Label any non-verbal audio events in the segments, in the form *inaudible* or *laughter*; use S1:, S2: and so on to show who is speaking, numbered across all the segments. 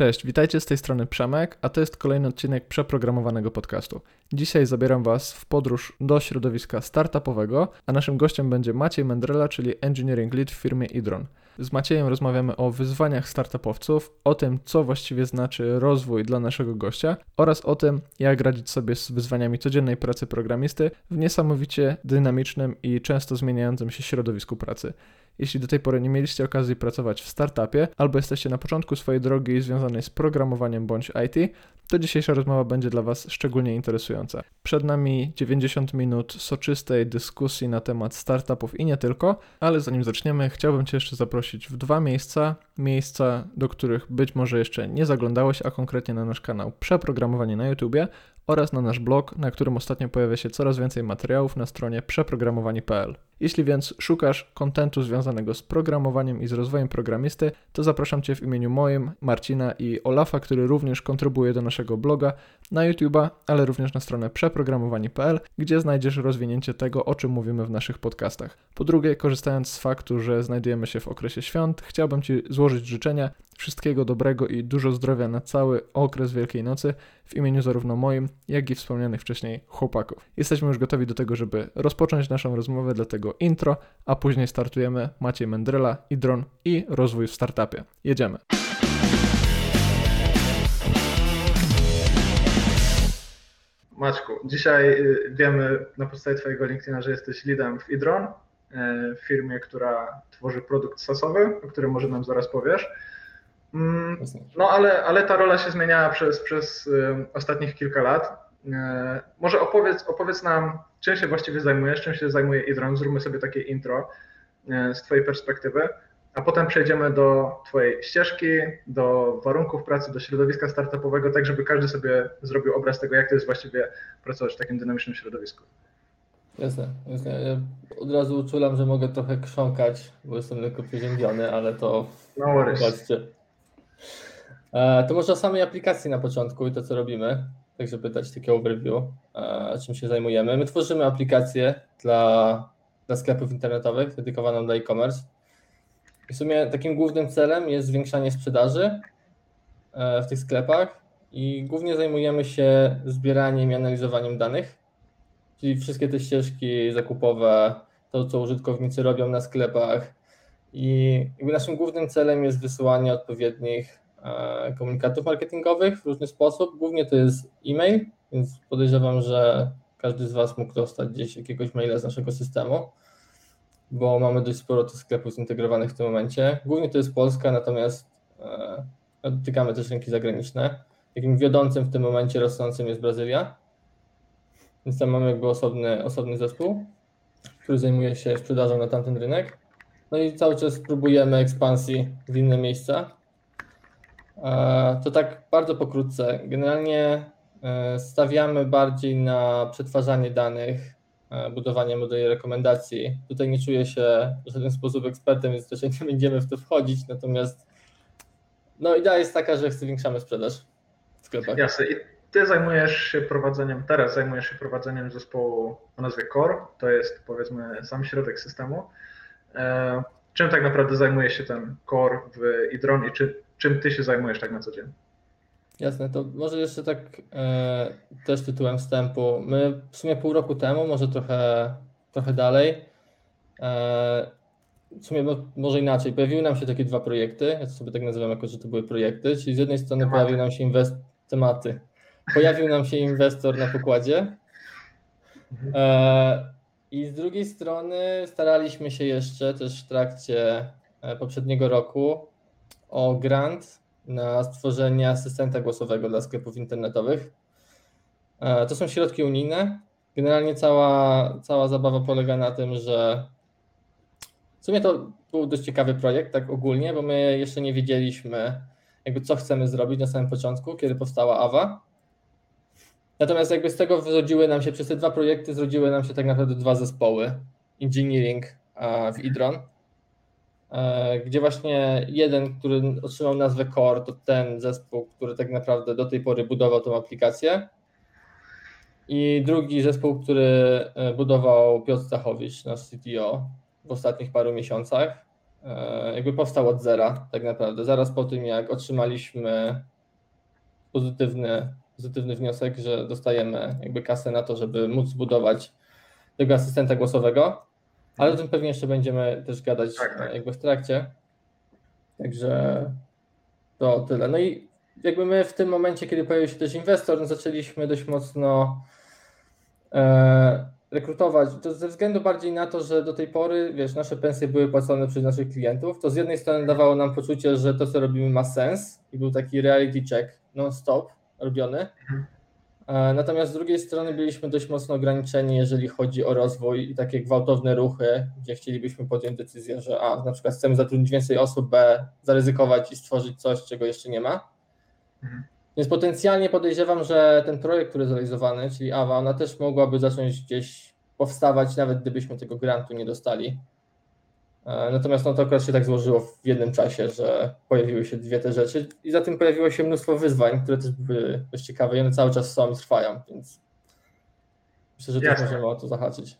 S1: Cześć, witajcie z tej strony Przemek, a to jest kolejny odcinek przeprogramowanego podcastu. Dzisiaj zabieram Was w podróż do środowiska startupowego, a naszym gościem będzie Maciej Mendrela, czyli Engineering Lead w firmie Idron. Z Maciejem rozmawiamy o wyzwaniach startupowców, o tym, co właściwie znaczy rozwój dla naszego gościa oraz o tym, jak radzić sobie z wyzwaniami codziennej pracy programisty w niesamowicie dynamicznym i często zmieniającym się środowisku pracy. Jeśli do tej pory nie mieliście okazji pracować w startupie albo jesteście na początku swojej drogi związanej z programowaniem bądź IT, to dzisiejsza rozmowa będzie dla Was szczególnie interesująca. Przed nami 90 minut soczystej dyskusji na temat startupów i nie tylko, ale zanim zaczniemy, chciałbym Cię jeszcze zaprosić w dwa miejsca. Miejsca, do których być może jeszcze nie zaglądałeś, a konkretnie na nasz kanał Przeprogramowanie na YouTubie oraz na nasz blog, na którym ostatnio pojawia się coraz więcej materiałów na stronie przeprogramowanie.pl. Jeśli więc szukasz kontentu związanego z programowaniem i z rozwojem programisty, to zapraszam Cię w imieniu moim, Marcina i Olafa, który również kontrybuje do naszego bloga na YouTube'a, ale również na stronę przeprogramowanie.pl, gdzie znajdziesz rozwinięcie tego, o czym mówimy w naszych podcastach. Po drugie, korzystając z faktu, że znajdujemy się w okresie świąt, chciałbym Ci złożyć życzenia wszystkiego dobrego i dużo zdrowia na cały okres Wielkiej Nocy w imieniu zarówno moim, jak i wspomnianych wcześniej chłopaków. Jesteśmy już gotowi do tego, żeby rozpocząć naszą rozmowę, dlatego intro, a później startujemy Maciej Mendryla, Idron i rozwój w startupie. Jedziemy. Maćku, dzisiaj y, wiemy na podstawie Twojego LinkedIna, że jesteś liderem w Idron, y, firmie, która tworzy produkt sasowy, o którym może nam zaraz powiesz. Mm, no ale, ale ta rola się zmieniała przez, przez y, ostatnich kilka lat. Może opowiedz, opowiedz nam, czym się właściwie zajmujesz, czym się zajmuje Idron, zróbmy sobie takie intro z Twojej perspektywy a potem przejdziemy do Twojej ścieżki, do warunków pracy, do środowiska startupowego, tak żeby każdy sobie zrobił obraz tego, jak to jest właściwie pracować w takim dynamicznym środowisku.
S2: Jasne, jasne. Ja od razu uczulam, że mogę trochę krząkać, bo jestem lekko przeziębiony, ale to
S1: no zobaczcie.
S2: E, to może o samej aplikacji na początku i to, co robimy, tak żeby dać takie overview, e, czym się zajmujemy. My tworzymy aplikację dla, dla sklepów internetowych dedykowaną dla e-commerce w sumie takim głównym celem jest zwiększanie sprzedaży e, w tych sklepach i głównie zajmujemy się zbieraniem i analizowaniem danych, czyli wszystkie te ścieżki zakupowe, to co użytkownicy robią na sklepach i naszym głównym celem jest wysyłanie odpowiednich komunikatów marketingowych w różny sposób. Głównie to jest e-mail, więc podejrzewam, że każdy z Was mógł dostać gdzieś jakiegoś maila z naszego systemu bo mamy dość sporo tych sklepów zintegrowanych w tym momencie. Głównie to jest Polska, natomiast e, dotykamy też rynki zagraniczne. Takim wiodącym w tym momencie rosnącym jest Brazylia, więc tam mamy jakby osobny, osobny zespół, który zajmuje się sprzedażą na tamten rynek. No i cały czas próbujemy ekspansji w inne miejsca. E, to tak bardzo pokrótce. Generalnie e, stawiamy bardziej na przetwarzanie danych E, budowanie modeli rekomendacji. Tutaj nie czuję się w żaden sposób ekspertem, więc też nie będziemy w to wchodzić, natomiast no idea jest taka, że zwiększamy sprzedaż w sklepach.
S1: Jasne. I ty zajmujesz się prowadzeniem, teraz zajmujesz się prowadzeniem zespołu o nazwie Core, to jest powiedzmy sam środek systemu. Czym tak naprawdę zajmuje się ten Core w Idron i czy, czym ty się zajmujesz tak na co dzień?
S2: Jasne, to może jeszcze tak e, też tytułem wstępu. My w sumie pół roku temu, może trochę, trochę dalej, e, w sumie może inaczej, pojawiły nam się takie dwa projekty, ja to sobie tak nazywam jako, że to były projekty, czyli z jednej strony tematy. pojawił nam się inwest... tematy, pojawił nam się inwestor na pokładzie mhm. e, i z drugiej strony staraliśmy się jeszcze też w trakcie e, poprzedniego roku o grant na stworzenie asystenta głosowego dla sklepów internetowych. E, to są środki unijne. Generalnie cała, cała zabawa polega na tym, że w sumie to był dość ciekawy projekt, tak ogólnie, bo my jeszcze nie wiedzieliśmy, jakby co chcemy zrobić na samym początku, kiedy powstała AWA. Natomiast jakby z tego zrodziły nam się, przez te dwa projekty zrodziły nam się tak naprawdę dwa zespoły, engineering w Idron gdzie właśnie jeden, który otrzymał nazwę Core, to ten zespół, który tak naprawdę do tej pory budował tą aplikację. I drugi zespół, który e, budował Piotr Stachowicz, nasz CTO, w ostatnich paru miesiącach. e, jakby powstał od zera, tak naprawdę. Zaraz po tym, jak otrzymaliśmy pozytywny, pozytywny wniosek, że dostajemy jakby kasę na to, żeby móc zbudować tego asystenta głosowego, ale o tym pewnie jeszcze będziemy też gadać
S3: Tak, tak.
S2: jakby w trakcie. Także to tyle. No i jakby my w tym momencie, kiedy pojawił się też inwestor, no zaczęliśmy dość mocno e, rekrutować. To ze względu bardziej na to, że do tej pory, wiesz, nasze pensje były płacone przez naszych klientów. To z jednej strony dawało nam poczucie, że to, co robimy, ma sens i był taki reality check non-stop robiony. E, Natomiast z drugiej strony byliśmy dość mocno ograniczeni, jeżeli chodzi o rozwój i takie gwałtowne ruchy, gdzie chcielibyśmy podjąć decyzję, że A, na przykład chcemy zatrudnić więcej osób, B, zaryzykować i stworzyć coś, czego jeszcze nie ma.
S3: Mhm.
S2: Więc potencjalnie podejrzewam, że ten projekt, który jest realizowany, czyli AWA, ona też mogłaby zacząć gdzieś powstawać, nawet gdybyśmy tego grantu nie dostali. E, Natomiast no, to akurat się tak złożyło w jednym czasie, że pojawiły się dwie te rzeczy i za tym pojawiło się mnóstwo wyzwań, które też były dość ciekawe i one cały czas są i trwają, więc myślę, że też możemy o to zahaczyć.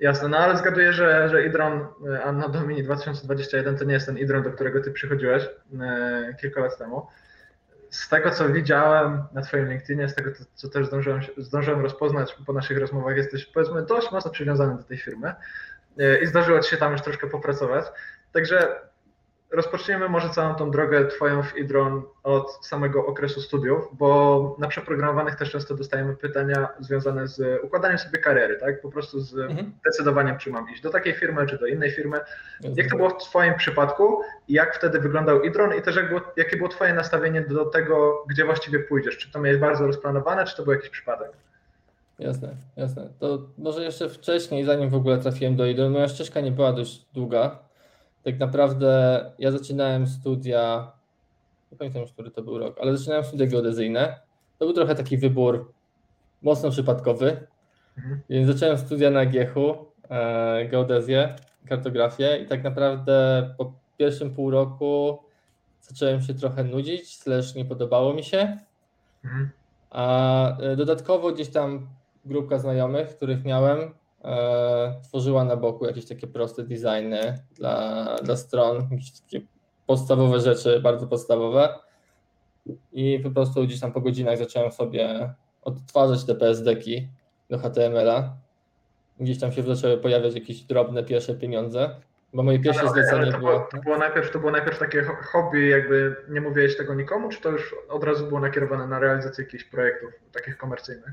S3: Jasne, no ale zgaduję, że, że Idron y, Anno Domini 2021 to nie jest ten Idron, do którego ty przychodziłeś y, kilka lat temu. Z tego, co widziałem na twoim LinkedInie, z tego, co- też zdążyłem, zdążyłem rozpoznać po naszych rozmowach, jesteś powiedzmy dość mocno przywiązany do tej firmy i zdarzyło ci się tam już troszkę popracować. Także rozpoczniemy może całą tą drogę twoją w Idron od samego okresu studiów, bo na przeprogramowanych też często dostajemy pytania związane z układaniem sobie kariery, tak? Po prostu z
S2: Mhm.
S3: decydowaniem, czy mam iść do takiej firmy, czy do innej firmy. Jak to było w Twoim przypadku jak wtedy wyglądał Idron i też jak było, jakie było Twoje nastawienie do tego, gdzie właściwie pójdziesz? Czy to miałeś bardzo rozplanowane, czy to był jakiś przypadek?
S2: Jasne, jasne. To może jeszcze wcześniej, zanim w ogóle trafiłem do Idol, moja ścieżka nie była dość długa. Tak naprawdę ja zaczynałem studia, nie pamiętam już, który to był rok, ale zaczynałem studia geodezyjne. To był trochę taki wybór mocno przypadkowy,
S3: Mhm.
S2: więc zacząłem studia na GH-u, e, geodezję, kartografię i tak naprawdę po pierwszym pół roku zacząłem się trochę nudzić, slash nie podobało mi się.
S3: Mhm.
S2: A e, dodatkowo gdzieś tam grupka znajomych, których miałem, e, tworzyła na boku jakieś takie proste designy dla, dla stron, jakieś takie podstawowe rzeczy, bardzo podstawowe. I po prostu gdzieś tam po godzinach zacząłem sobie odtwarzać te PSD-ki do HTML-a. Gdzieś tam się zaczęły pojawiać jakieś drobne pierwsze pieniądze, bo moje pierwsze
S3: Ale, ale
S2: zlecenie
S3: to,
S2: było...
S3: było, to, było najpierw, to było najpierw takie ho- hobby, jakby nie mówiłeś tego nikomu, czy to już od razu było nakierowane na realizację jakichś projektów takich komercyjnych?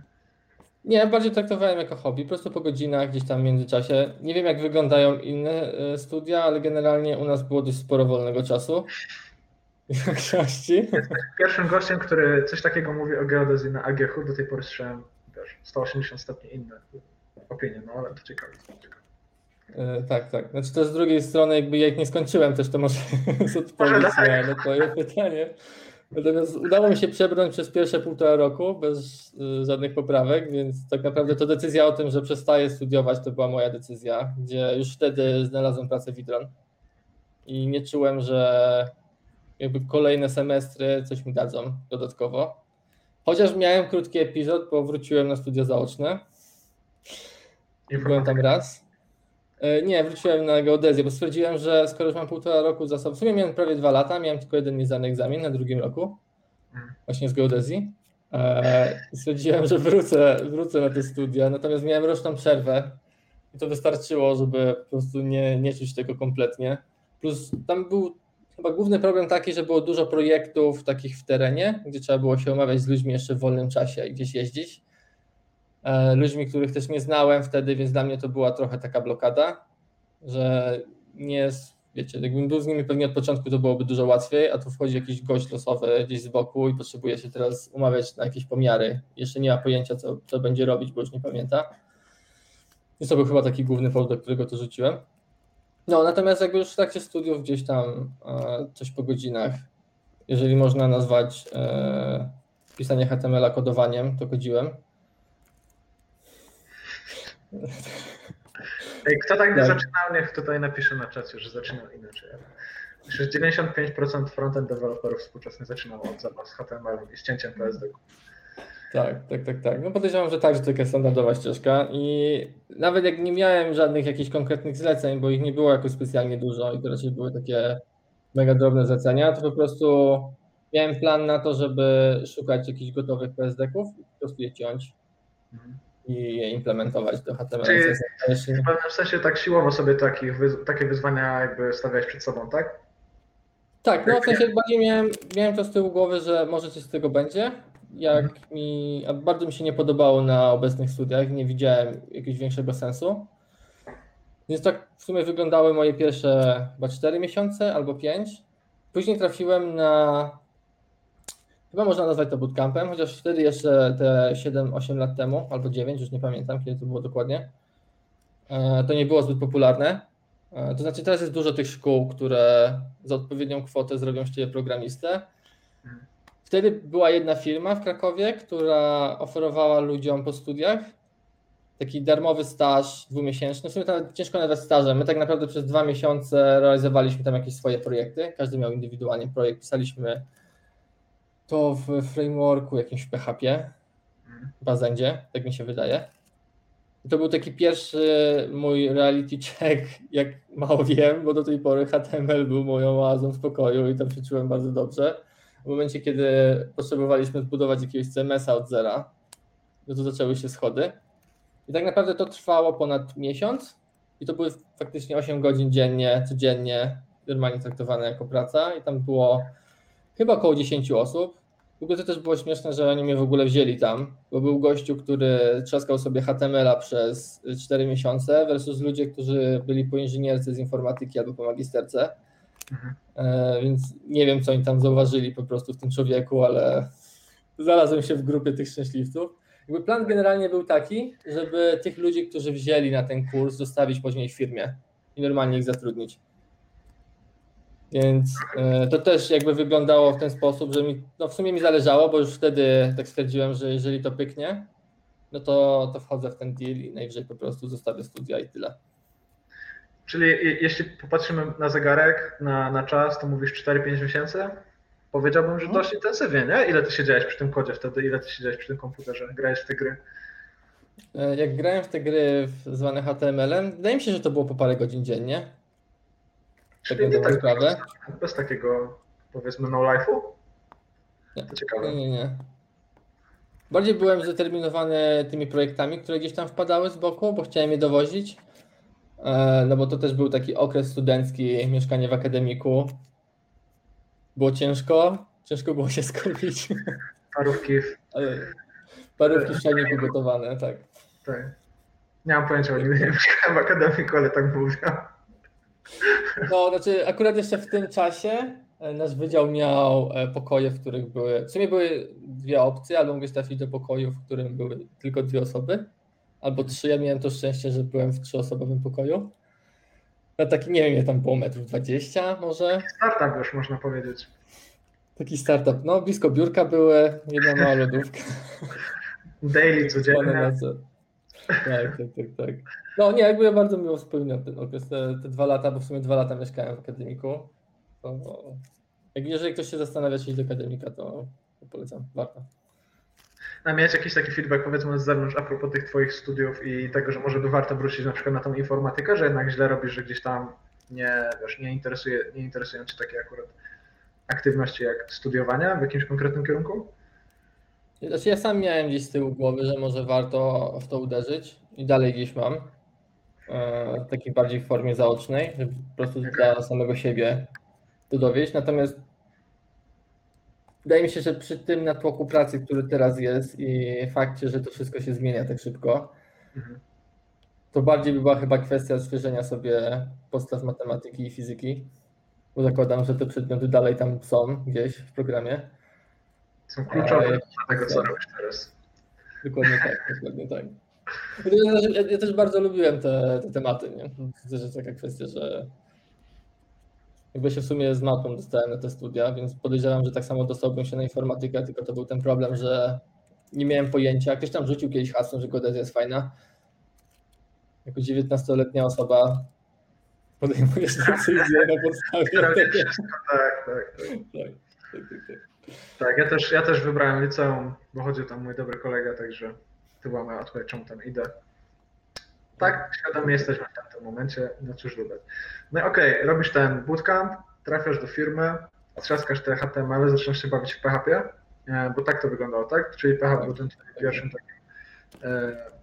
S2: Nie, bardziej traktowałem jako hobby, po prostu po godzinach gdzieś tam w międzyczasie. Nie wiem jak wyglądają inne e, studia, ale generalnie u nas było dość sporo wolnego czasu. *laughs* Większości.
S3: Pierwszym gościem, który coś takiego mówi o geodezji na AGH, do tej pory słyszałem wiesz, 180 stopni inne opinie, no ale to ciekawe. ciekawe.
S2: E, Tak, tak. Znaczy to z drugiej strony jakby jak nie skończyłem też to może *laughs* z odpowiedź
S3: tak.
S2: na twoje pytanie. Natomiast udało mi się przebrnąć przez pierwsze półtora roku bez y, żadnych poprawek, więc tak naprawdę to decyzja o tym, że przestaję studiować, to była moja decyzja, gdzie już wtedy znalazłem pracę w Idron i nie czułem, że jakby kolejne semestry coś mi dadzą dodatkowo. Chociaż miałem krótki epizod, bo wróciłem na studia zaoczne. Byłem tam raz. E, Nie, wróciłem na geodezję, bo stwierdziłem, że skoro już mam półtora roku za sobą, w sumie miałem prawie dwa lata, miałem tylko jeden niezdany egzamin na drugim roku,
S3: Mhm.
S2: właśnie z geodezji. E, Stwierdziłem, że wrócę, wrócę na te studia, natomiast miałem roczną przerwę i to wystarczyło, żeby po prostu nie, nie czuć tego kompletnie. Plus tam był chyba główny problem taki, że było dużo projektów takich w terenie, gdzie trzeba było się omawiać z ludźmi jeszcze w wolnym czasie i gdzieś jeździć ludźmi, których też nie znałem wtedy, więc dla mnie to była trochę taka blokada, że nie wiecie, jakbym był z nimi pewnie od początku, to byłoby dużo łatwiej, a tu wchodzi jakiś gość losowy gdzieś z boku i potrzebuje się teraz umawiać na jakieś pomiary. Jeszcze nie ma pojęcia, co, co będzie robić, bo już nie pamięta. Więc to był chyba taki główny powód, do którego to rzuciłem. No, natomiast jakby już w trakcie studiów gdzieś tam e, coś po godzinach, jeżeli można nazwać e, pisanie HTML-a kodowaniem, to kodziłem.
S3: Kto tak nie
S2: Tak.
S3: zaczynał, niech tutaj napisze na czacie, że zaczynał inaczej. Że 95% frontend deweloperów współczesnych zaczynało od zabaw z HTML i ścięciem PSD.
S2: Tak, tak, tak, tak. No podejrzewam, że tak, że to taka standardowa ścieżka i nawet jak nie miałem żadnych jakichś konkretnych zleceń, bo ich nie było jakoś specjalnie dużo i to raczej były takie mega drobne zlecenia, to po prostu miałem plan na to, żeby szukać jakichś gotowych PSD-ków i po prostu je ciąć i je implementować do HTML.
S3: Czyli w pewnym sensie tak siłowo sobie takich, takie wyzwania jakby stawiałeś przed sobą, tak?
S2: Tak, no w sensie bardziej miałem, miałem to z tyłu głowy, że może coś z tego będzie. Jak mi, a bardzo mi się nie podobało na obecnych studiach, nie widziałem jakiegoś większego sensu. Więc tak w sumie wyglądały moje pierwsze chyba 4 miesiące albo 5. Później trafiłem na, chyba można nazwać to bootcampem, chociaż wtedy jeszcze te 7-8 lat temu, albo 9, już nie pamiętam kiedy to było dokładnie, e, to nie było zbyt popularne. E, To znaczy teraz jest dużo tych szkół, które za odpowiednią kwotę zrobią z ciebie programistę. Wtedy była jedna firma w Krakowie, która oferowała ludziom po studiach taki darmowy staż dwumiesięczny. W sumie to ciężko nazwać stażem. My tak naprawdę przez dwa miesiące realizowaliśmy tam jakieś swoje projekty. Każdy miał indywidualnie projekt. Pisaliśmy to w frameworku jakimś w PHP, Bazendzie, tak mi się wydaje. To był taki pierwszy mój reality check, jak mało wiem, bo do tej pory HTML był moją oazą spokoju i tam się czułem bardzo dobrze. W momencie, kiedy potrzebowaliśmy zbudować jakiegoś CMS-a od zera, no to zaczęły się schody. I tak naprawdę to trwało ponad miesiąc i to były faktycznie 8 godzin dziennie, codziennie, normalnie traktowane jako praca i tam było chyba około 10 osób. W ogóle to też było śmieszne, że oni mnie w ogóle wzięli tam, bo był gościu, który trzaskał sobie HTML-a przez 4 miesiące versus ludzie, którzy byli po inżynierce z informatyki albo po magisterce.
S3: Mhm.
S2: E, więc nie wiem, co oni tam zauważyli po prostu w tym człowieku, ale znalazłem się w grupie tych szczęśliwców. Jakby plan generalnie był taki, żeby tych ludzi, którzy wzięli na ten kurs, zostawić później w firmie i normalnie ich zatrudnić. Więc e, to też jakby wyglądało w ten sposób, że mi, no w sumie mi zależało, bo już wtedy tak stwierdziłem, że jeżeli to pyknie, no to, to wchodzę w ten deal i najwyżej po prostu zostawię studia i tyle.
S3: Czyli je- jeśli popatrzymy na zegarek, na, na czas, to mówisz 4-5 miesięcy? Powiedziałbym, że
S2: Mhm.
S3: dość intensywnie, nie? Ile ty siedziałeś przy tym kodzie wtedy, ile ty siedziałeś przy tym komputerze, grałeś w te gry?
S2: E, Jak grałem w te gry w- zwane HTML-em, wydaje mi się, że to było po parę godzin dziennie. Tak
S3: nie
S2: dobrą
S3: tak
S2: sprawę.
S3: bez takiego, powiedzmy, no life'u?
S2: Nie.
S3: To ciekawe.
S2: Nie, nie, nie. Bardziej byłem zdeterminowany tymi projektami, które gdzieś tam wpadały z boku, bo chciałem je dowozić. E, No bo to też był taki okres studencki, mieszkanie w akademiku. Było ciężko, ciężko było się skupić, *laughs*
S3: Parówki,
S2: ale parówki w czajniku gotowane, tak.
S3: tak. Nie mam pojęcia, nigdy nie mieszkałem w akademiku, ale tak mówię.
S2: No, znaczy akurat jeszcze w tym czasie e, nasz wydział miał e, pokoje, w których były, w sumie były dwie opcje, albo mogłeś trafić do pokoju, w którym były tylko dwie osoby, albo trzy. Ja miałem to szczęście, że byłem w trzyosobowym pokoju. No taki, nie wiem, ile tam było, metrów 20 może.
S3: Startup już można powiedzieć.
S2: Taki startup. No, blisko biurka były, jedna mała lodówka.
S3: Daily, codziennie.
S2: Tak, tak, tak, tak. No nie, jakby ja bardzo miło wspominam ten okres, te, te dwa lata, bo w sumie dwa lata mieszkałem w akademiku. To, jak jeżeli ktoś się zastanawia, czy iść do akademika, to, to polecam, warto.
S3: A miałeś jakiś taki feedback, powiedzmy, z zewnątrz a propos tych twoich studiów i tego, że może by warto wrócić na przykład na tą informatykę, że jednak źle robisz, że gdzieś tam nie, wiesz, nie, interesuje, nie interesują cię takie akurat aktywności jak studiowania w jakimś konkretnym kierunku?
S2: Znaczy ja sam miałem gdzieś z tyłu głowy, że może warto w to uderzyć i dalej gdzieś mam. E, w takiej bardziej formie zaocznej, żeby po prostu dla samego siebie to dowieść. Natomiast wydaje mi się, że przy tym natłoku pracy, który teraz jest i fakcie, że to wszystko się zmienia tak szybko,
S3: Mhm.
S2: to bardziej by była chyba kwestia stworzenia sobie podstaw matematyki i fizyki, bo zakładam, że te przedmioty dalej tam są gdzieś w programie.
S3: Są kluczowe
S2: A,
S3: dla tego, co robisz teraz.
S2: Dokładnie tak, dokładnie tak. Ja też, ja, też bardzo lubiłem te, te tematy, nie? To jest taka kwestia, że jakby się w sumie z matą dostałem na te studia, więc podejrzewam, że tak samo dostałbym się na informatykę, tylko to był ten problem, że nie miałem pojęcia. Ktoś tam rzucił kiedyś hasło, że geodezja jest fajna. Jako 19-letnia osoba podejmujesz decyzję na podstawie tego.
S3: wszystko, tak, tak. tak.
S2: Tak, tak, tak, tak.
S3: Ja też, ja też wybrałem liceum, bo chodził tam mój dobry kolega, także to była moja odpowiedź, czemu tam idę. Tak, świadomi jesteśmy w tamtym momencie, no cóż dodać. No okej, robisz ten bootcamp, trafiasz do firmy, trzaskasz te HTML, zaczynasz się bawić w PHP, e, bo tak to wyglądało, tak? Czyli PHP był tym pierwszym takim, e,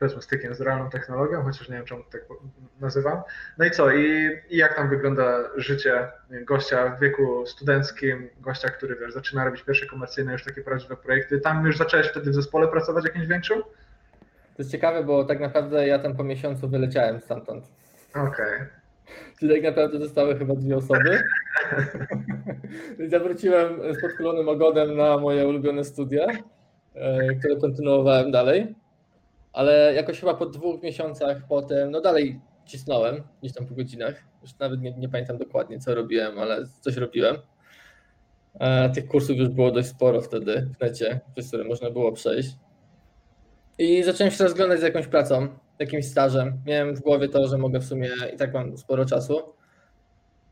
S3: powiedzmy, stykiem z realną technologią, chociaż nie wiem, czemu tak nazywam. No i co? I, I jak tam wygląda życie gościa w wieku studenckim, gościa, który wiesz, zaczyna robić pierwsze komercyjne już takie prawdziwe projekty. Tam już zacząłeś wtedy w zespole pracować jakimś większym?
S2: To jest ciekawe, bo tak naprawdę ja tam po miesiącu wyleciałem stamtąd.
S3: Okej.
S2: Czyli tak naprawdę zostały chyba dwie osoby. *laughs* Więc ja wróciłem z podkulonym ogonem na moje ulubione studia, e, które kontynuowałem dalej. Ale jakoś chyba po dwóch miesiącach potem, no dalej cisnąłem, gdzieś tam po godzinach. Już nawet nie, nie pamiętam dokładnie, co robiłem, ale coś robiłem. E, Tych kursów już było dość sporo wtedy w necie, przez które można było przejść. I zacząłem się rozglądać za jakąś pracą, jakimś stażem. Miałem w głowie to, że mogę w sumie i tak mam sporo czasu,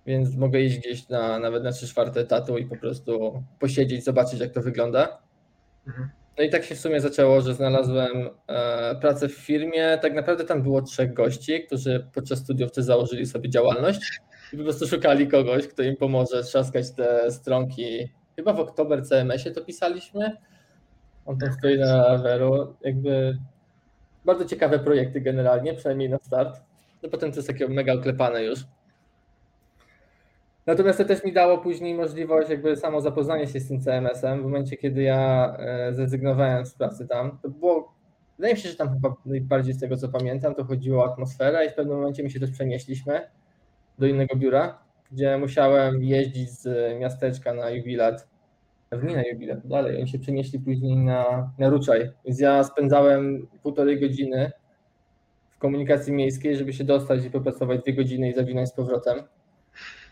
S2: więc mogę iść gdzieś na nawet na 3 czwarte etatu i po prostu posiedzieć, zobaczyć jak to wygląda.
S3: Mhm.
S2: No i tak się w sumie zaczęło, że znalazłem e, pracę w firmie. Tak naprawdę tam było trzech gości, którzy podczas studiów też założyli sobie działalność i po prostu szukali kogoś, kto im pomoże trzaskać te stronki. Chyba w oktober CMS-ie to pisaliśmy. On tam stoi na Vero. Jakby bardzo ciekawe projekty generalnie, przynajmniej na start. No potem to jest takie mega oklepane już. Natomiast to też mi dało później możliwość jakby samo zapoznanie się z tym CMS-em. W momencie, kiedy ja e, zrezygnowałem z pracy tam, to było, wydaje mi się, że tam chyba najbardziej z tego co pamiętam, to chodziło o atmosferę i w pewnym momencie mi się też przenieśliśmy do innego biura, gdzie musiałem jeździć z miasteczka na jubilat, nie na jubilat, dalej, oni się przenieśli później na, na Ruczaj, więc ja spędzałem półtorej godziny w komunikacji miejskiej, żeby się dostać i popracować dwie godziny i zawinąć z powrotem.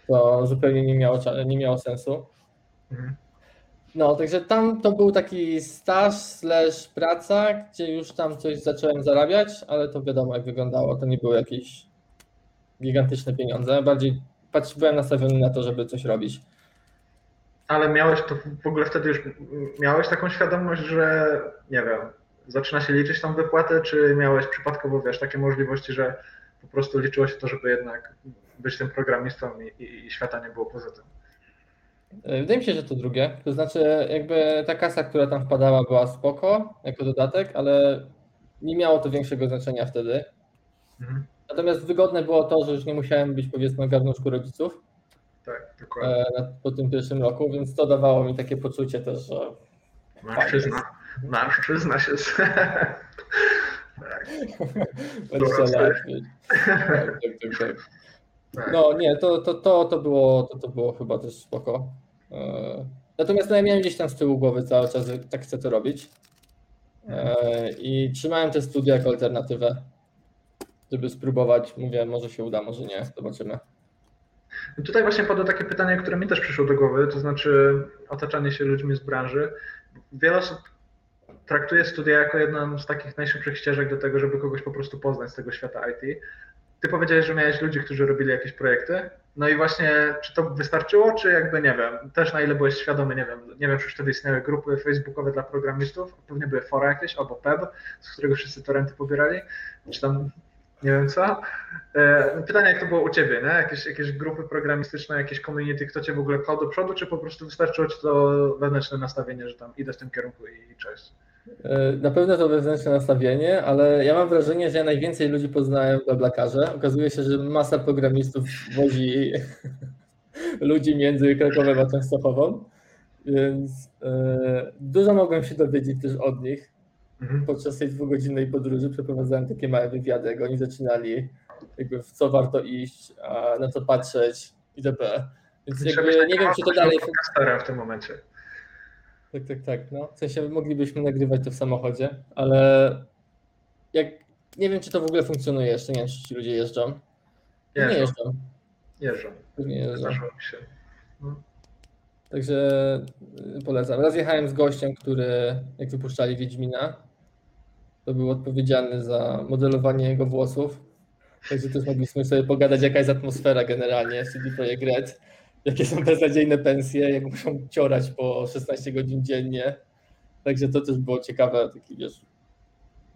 S2: To zupełnie nie miało, nie miało sensu.
S3: Mhm.
S2: No, także tam to był taki staż slash praca, gdzie już tam coś zacząłem zarabiać, ale to wiadomo jak wyglądało, to nie były jakieś gigantyczne pieniądze, bardziej byłem nastawiony na to, żeby coś robić.
S3: Ale miałeś to w ogóle wtedy już miałeś taką świadomość, że nie wiem, zaczyna się liczyć tam wypłatę, czy miałeś przypadkowo wiesz, takie możliwości, że po prostu liczyło się to, żeby jednak być tym programistą i, i, i świata nie było poza tym.
S2: E, Wydaje mi się, że to drugie. To znaczy, jakby ta kasa, która tam wpadała, była spoko jako dodatek, ale nie miało to większego znaczenia wtedy.
S3: Mhm.
S2: Natomiast wygodne było to, że już nie musiałem być powiedzmy w garnuszku rodziców
S3: Tak, dokładnie.
S2: e, po tym pierwszym roku, więc to dawało mi takie poczucie też, że
S3: Mężczyzna, mężczyzna się. *laughs* z- tak,
S2: 20 lat. Tak, tak, tak, tak.
S3: tak.
S2: No nie, to, to, to, to, było, to, to było chyba też spoko. E, Natomiast no, ja miałem gdzieś tam z tyłu głowy cały czas, że tak chcę to robić. E, I trzymałem te studia jako alternatywę, żeby spróbować. Mówię, może się uda, może nie, zobaczymy.
S3: No Tutaj właśnie padło takie pytanie, które mi też przyszło do głowy, to znaczy otaczanie się ludźmi z branży. Wiele osób traktuje studia jako jedną z takich najszybszych ścieżek do tego, żeby kogoś po prostu poznać z tego świata IT. Ty powiedziałeś, że miałeś ludzi, którzy robili jakieś projekty. No i właśnie, czy to wystarczyło, czy jakby nie wiem, też na ile byłeś świadomy, nie wiem, nie wiem, czy już wtedy istniały grupy facebookowe dla programistów, pewnie były fora jakieś, albo PEB, z którego wszyscy torenty pobierali, czy tam nie wiem co. E, Pytanie, jak to było u Ciebie, nie? Jakieś, jakieś grupy programistyczne, jakieś community, kto Cię w ogóle pchał do przodu, czy po prostu wystarczyło Ci to wewnętrzne nastawienie, że tam idę w tym kierunku i, i cześć?
S2: E, Na pewno to wewnętrzne nastawienie, ale ja mam wrażenie, że ja najwięcej ludzi poznałem w Blablakarze. Okazuje się, że masa programistów wozi *laughs* ludzi między Krakowem a Częstochową, więc e, dużo mogłem się dowiedzieć też od nich.
S3: Mhm.
S2: Podczas tej dwugodzinnej podróży przeprowadzałem takie małe wywiady, jak oni zaczynali, jakby w co warto iść, na co patrzeć itp. Więc jakby nie wiem, czy to dalej...
S3: podcasterem w tym momencie.
S2: Tak, tak, tak. No. W sensie moglibyśmy nagrywać to w samochodzie, ale jak nie wiem, czy to w ogóle funkcjonuje jeszcze, nie wiem, czy ci ludzie jeżdżą. Nie
S3: Jeżdżą.
S2: jeżdżą.
S3: Jeżdżą.
S2: Nie jeżdżą.
S3: Zdarzyło mi się.
S2: Także y, polecam. Raz jechałem z gościem, który jak wypuszczali Wiedźmina, to był odpowiedzialny za modelowanie jego włosów. Także też mogliśmy sobie pogadać, jaka jest atmosfera generalnie w CD Projekt Red. jakie są beznadziejne pensje, jak muszą ciorać po 16 godzin dziennie. Także to też było ciekawe, taki wiesz,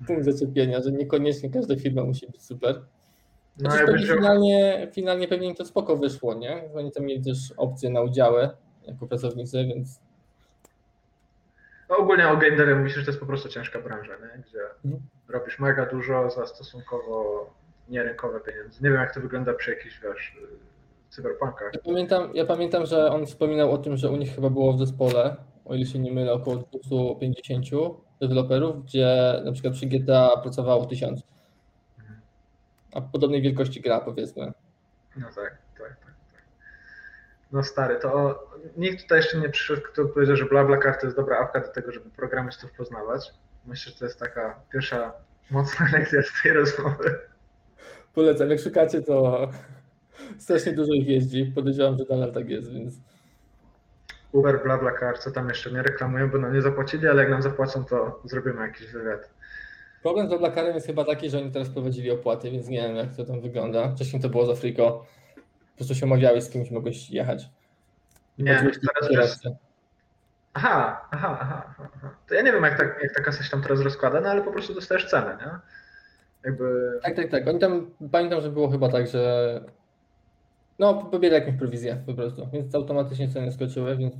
S2: punkt zaczepienia, że niekoniecznie każda firma musi być super.
S3: No,
S2: Znaczy,
S3: jakbyś
S2: pewnie finalnie, finalnie pewnie im to spoko wyszło, nie? Oni tam mieli też opcje na udziały jako pracownicy, więc
S3: no, ogólnie o devie mówisz, że to jest po prostu ciężka branża, nie? gdzie
S2: Mhm.
S3: robisz mega dużo za stosunkowo nierynkowe pieniądze. Nie wiem, jak to wygląda przy jakichś, wiesz, cyberpunkach.
S2: Ja pamiętam, ja pamiętam, że on wspominał o tym, że u nich chyba było w zespole, o ile się nie mylę, około 250 deweloperów, gdzie na przykład przy GTA pracowało 1000.
S3: Mhm.
S2: A podobnej wielkości gra, powiedzmy.
S3: No tak, tak, tak. tak. No stary, to nikt tutaj jeszcze nie przyszedł, kto powiedział, że BlaBlaCar to jest dobra apka do tego, żeby programistów poznawać. Myślę, że to jest taka pierwsza mocna *laughs* lekcja z tej rozmowy.
S2: Polecam, jak szukacie, to *laughs* strasznie dużo ich jeździ. Podejrzewam, że nadal tak jest, więc
S3: Uber, BlaBlaCar, co tam jeszcze nie reklamują, bo nam nie zapłacili, ale jak nam zapłacą, to zrobimy jakiś wywiad.
S2: problem z BlaBlaCarem jest chyba taki, że oni teraz prowadzili opłaty, więc nie wiem, jak to tam wygląda. Wcześniej to było z Afriko. Po prostu się omawiałeś, z kimś mogłeś jechać.
S3: Nie, teraz
S2: resztę.
S3: Aha, aha, aha, aha. To ja nie wiem, jak, tak, jak ta kasa się tam teraz rozkłada, no ale po prostu dostajesz cenę, nie? Jakby...
S2: Tak, tak, tak. Oni tam, pamiętam, że było chyba tak, że no, pobierali jakąś prowizję po prostu, więc automatycznie ceny skoczyły, więc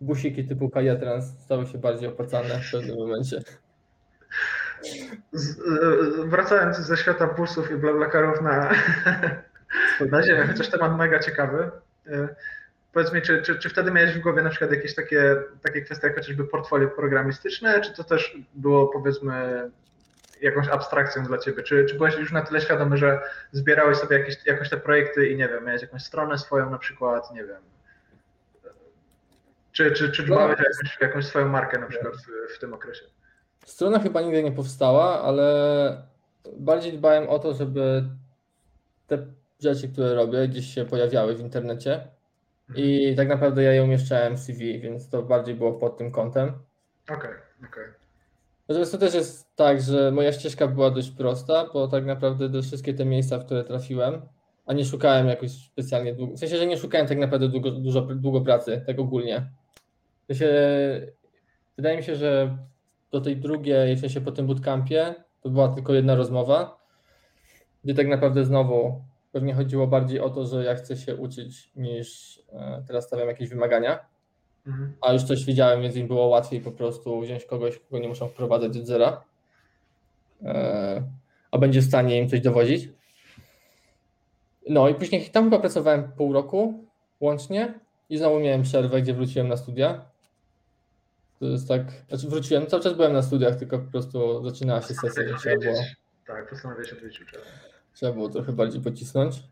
S2: busiki typu Kaja Trans stały się bardziej opłacalne w pewnym momencie.
S3: Z, e, wracając ze świata busów i blablakarów na, *laughs* na ziemię, chociaż temat mega ciekawy. Powiedz mi, czy, czy, czy wtedy miałeś w głowie na przykład jakieś takie, takie kwestie jak chociażby portfolio programistyczne, czy to też było powiedzmy jakąś abstrakcją dla ciebie? Czy, czy byłeś już na tyle świadomy, że zbierałeś sobie jakieś, jakoś te projekty i nie wiem, miałeś jakąś stronę swoją na przykład, nie wiem. Czy, czy, czy dbałeś o jakąś, jakąś swoją markę na przykład w, w tym okresie?
S2: Strona chyba nigdy nie powstała, ale bardziej dbałem o to, żeby te rzeczy, które robię, gdzieś się pojawiały w internecie. I tak naprawdę ja je umieszczałem w CV, więc to bardziej było pod tym kątem.
S3: Okej, okej.
S2: Natomiast to też jest tak, że moja ścieżka była dość prosta, bo tak naprawdę do wszystkie te miejsca, w które trafiłem, a nie szukałem jakoś specjalnie długo, w sensie, że nie szukałem tak naprawdę długo, dużo, długo pracy, tak ogólnie. W sensie, wydaje mi się, że do tej drugiej, w sensie po tym bootcampie, to była tylko jedna rozmowa, gdzie tak naprawdę znowu pewnie chodziło bardziej o to, że ja chcę się uczyć niż e, teraz stawiam jakieś wymagania
S3: Mhm.
S2: a już coś wiedziałem, więc im było łatwiej po prostu wziąć kogoś, kogo nie muszą wprowadzać od zera, e, a będzie w stanie im coś dowodzić. No i później tam chyba pracowałem pół roku łącznie i znowu miałem przerwę, gdzie wróciłem na studia. To jest tak, znaczy wróciłem, cały czas byłem na studiach, tylko po prostu zaczynała się sesja,
S3: Tak, postanowiłeś odwiedzić uczelnię.
S2: Trzeba było trochę bardziej pocisnąć.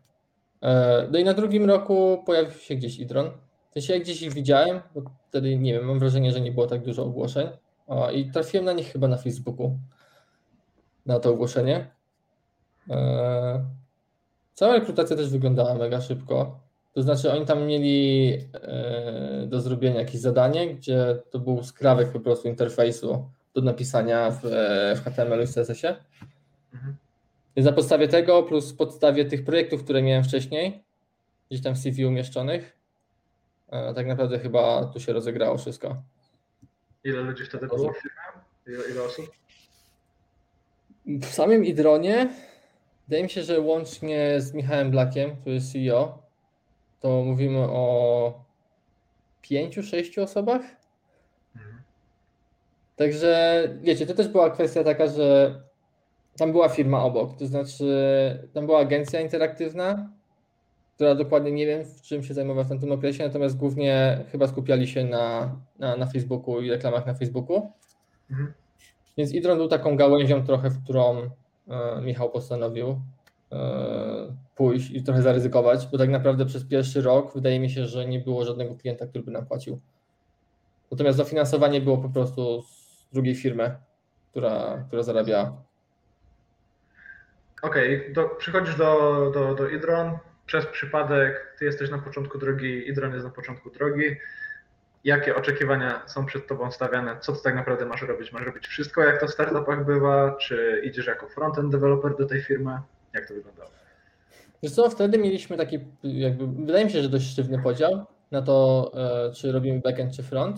S2: E, No i na drugim roku pojawił się gdzieś Idron. W sensie ja gdzieś ich widziałem, bo wtedy nie wiem, mam wrażenie, że nie było tak dużo ogłoszeń. O, I trafiłem na nich chyba na Facebooku. Na to ogłoszenie. E, Cała rekrutacja też wyglądała mega szybko. To znaczy oni tam mieli e, do zrobienia jakieś zadanie, gdzie to był skrawek po prostu interfejsu do napisania w, e, w HTML-u i CSS-ie.
S3: Mhm.
S2: Więc na podstawie tego, plus podstawie tych projektów, które miałem wcześniej, gdzieś tam w CV umieszczonych, e, tak naprawdę chyba tu się rozegrało wszystko.
S3: Ile ludzi wtedy było? Ile, ile osób?
S2: W samym Idronie wydaje mi się, że łącznie z Michałem Blakiem, który jest CEO, to mówimy o pięciu, sześciu osobach.
S3: Mhm.
S2: Także wiecie, to też była kwestia taka, że tam była firma obok, to znaczy tam była agencja interaktywna, która dokładnie nie wiem, w czym się zajmowała w tamtym okresie, natomiast głównie chyba skupiali się na, na, na Facebooku i reklamach na Facebooku.
S3: Mhm.
S2: Więc Idron był taką gałęzią trochę, w którą e, Michał postanowił e, pójść i trochę zaryzykować, bo tak naprawdę przez pierwszy rok wydaje mi się, że nie było żadnego klienta, który by nam płacił. Natomiast dofinansowanie było po prostu z drugiej firmy, która, która zarabiała.
S3: Okej, do- przychodzisz do, do, do Idron, przez przypadek, ty jesteś na początku drogi, Idron jest na początku drogi. Jakie oczekiwania są przed tobą stawiane? Co ty tak naprawdę masz robić? Masz robić wszystko, jak to w startupach bywa? Czy idziesz jako frontend developer do tej firmy? Jak to wygląda?
S2: Wiesz co, wtedy mieliśmy taki, jakby, wydaje mi się, że dość sztywny podział na to, e, czy robimy backend, czy front.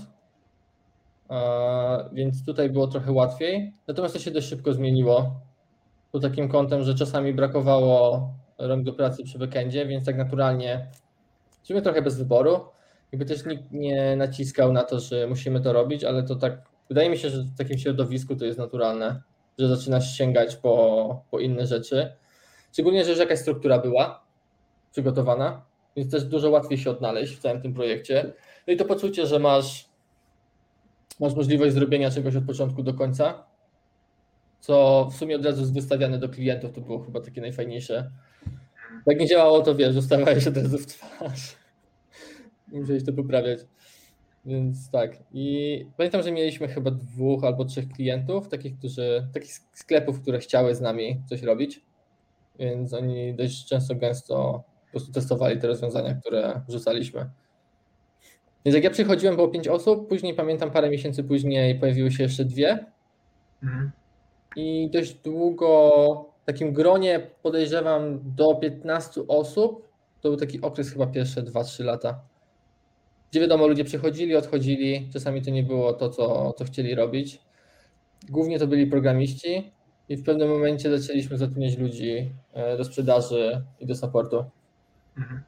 S2: E, więc tutaj było trochę łatwiej. Natomiast to się dość szybko zmieniło. Pod takim kątem, że czasami brakowało rąk do pracy przy backendzie, więc tak naturalnie, w sumie trochę bez wyboru. Jakby też nikt nie naciskał na to, że musimy to robić, ale to tak, wydaje mi się, że w takim środowisku to jest naturalne, że zaczynasz sięgać po, po inne rzeczy. Szczególnie, że już jakaś struktura była przygotowana, więc też dużo łatwiej się odnaleźć w całym tym projekcie. No i to poczucie, że masz, masz możliwość zrobienia czegoś od początku do końca, co w sumie od razu jest wystawiane do klientów, to było chyba takie najfajniejsze. Jak nie działało, to wiesz, dostawałeś od razu w twarz. Musiałeś to poprawiać. Więc tak. I pamiętam, że mieliśmy chyba dwóch albo trzech klientów, takich, którzy, takich sklepów, które chciały z nami coś robić. Więc oni dość często, gęsto po prostu testowali te rozwiązania, które wrzucaliśmy. Więc jak ja przychodziłem, było pięć osób, później pamiętam parę miesięcy później pojawiły się jeszcze dwie. Mhm. I dość długo w takim gronie podejrzewam do 15 osób. To był taki okres chyba pierwsze 2-3 lata. Gdzie wiadomo, ludzie przychodzili, odchodzili. Czasami to nie było to, co, co chcieli robić. Głównie to byli programiści i w pewnym momencie zaczęliśmy zatrudniać ludzi e, do sprzedaży i do supportu. Mhm.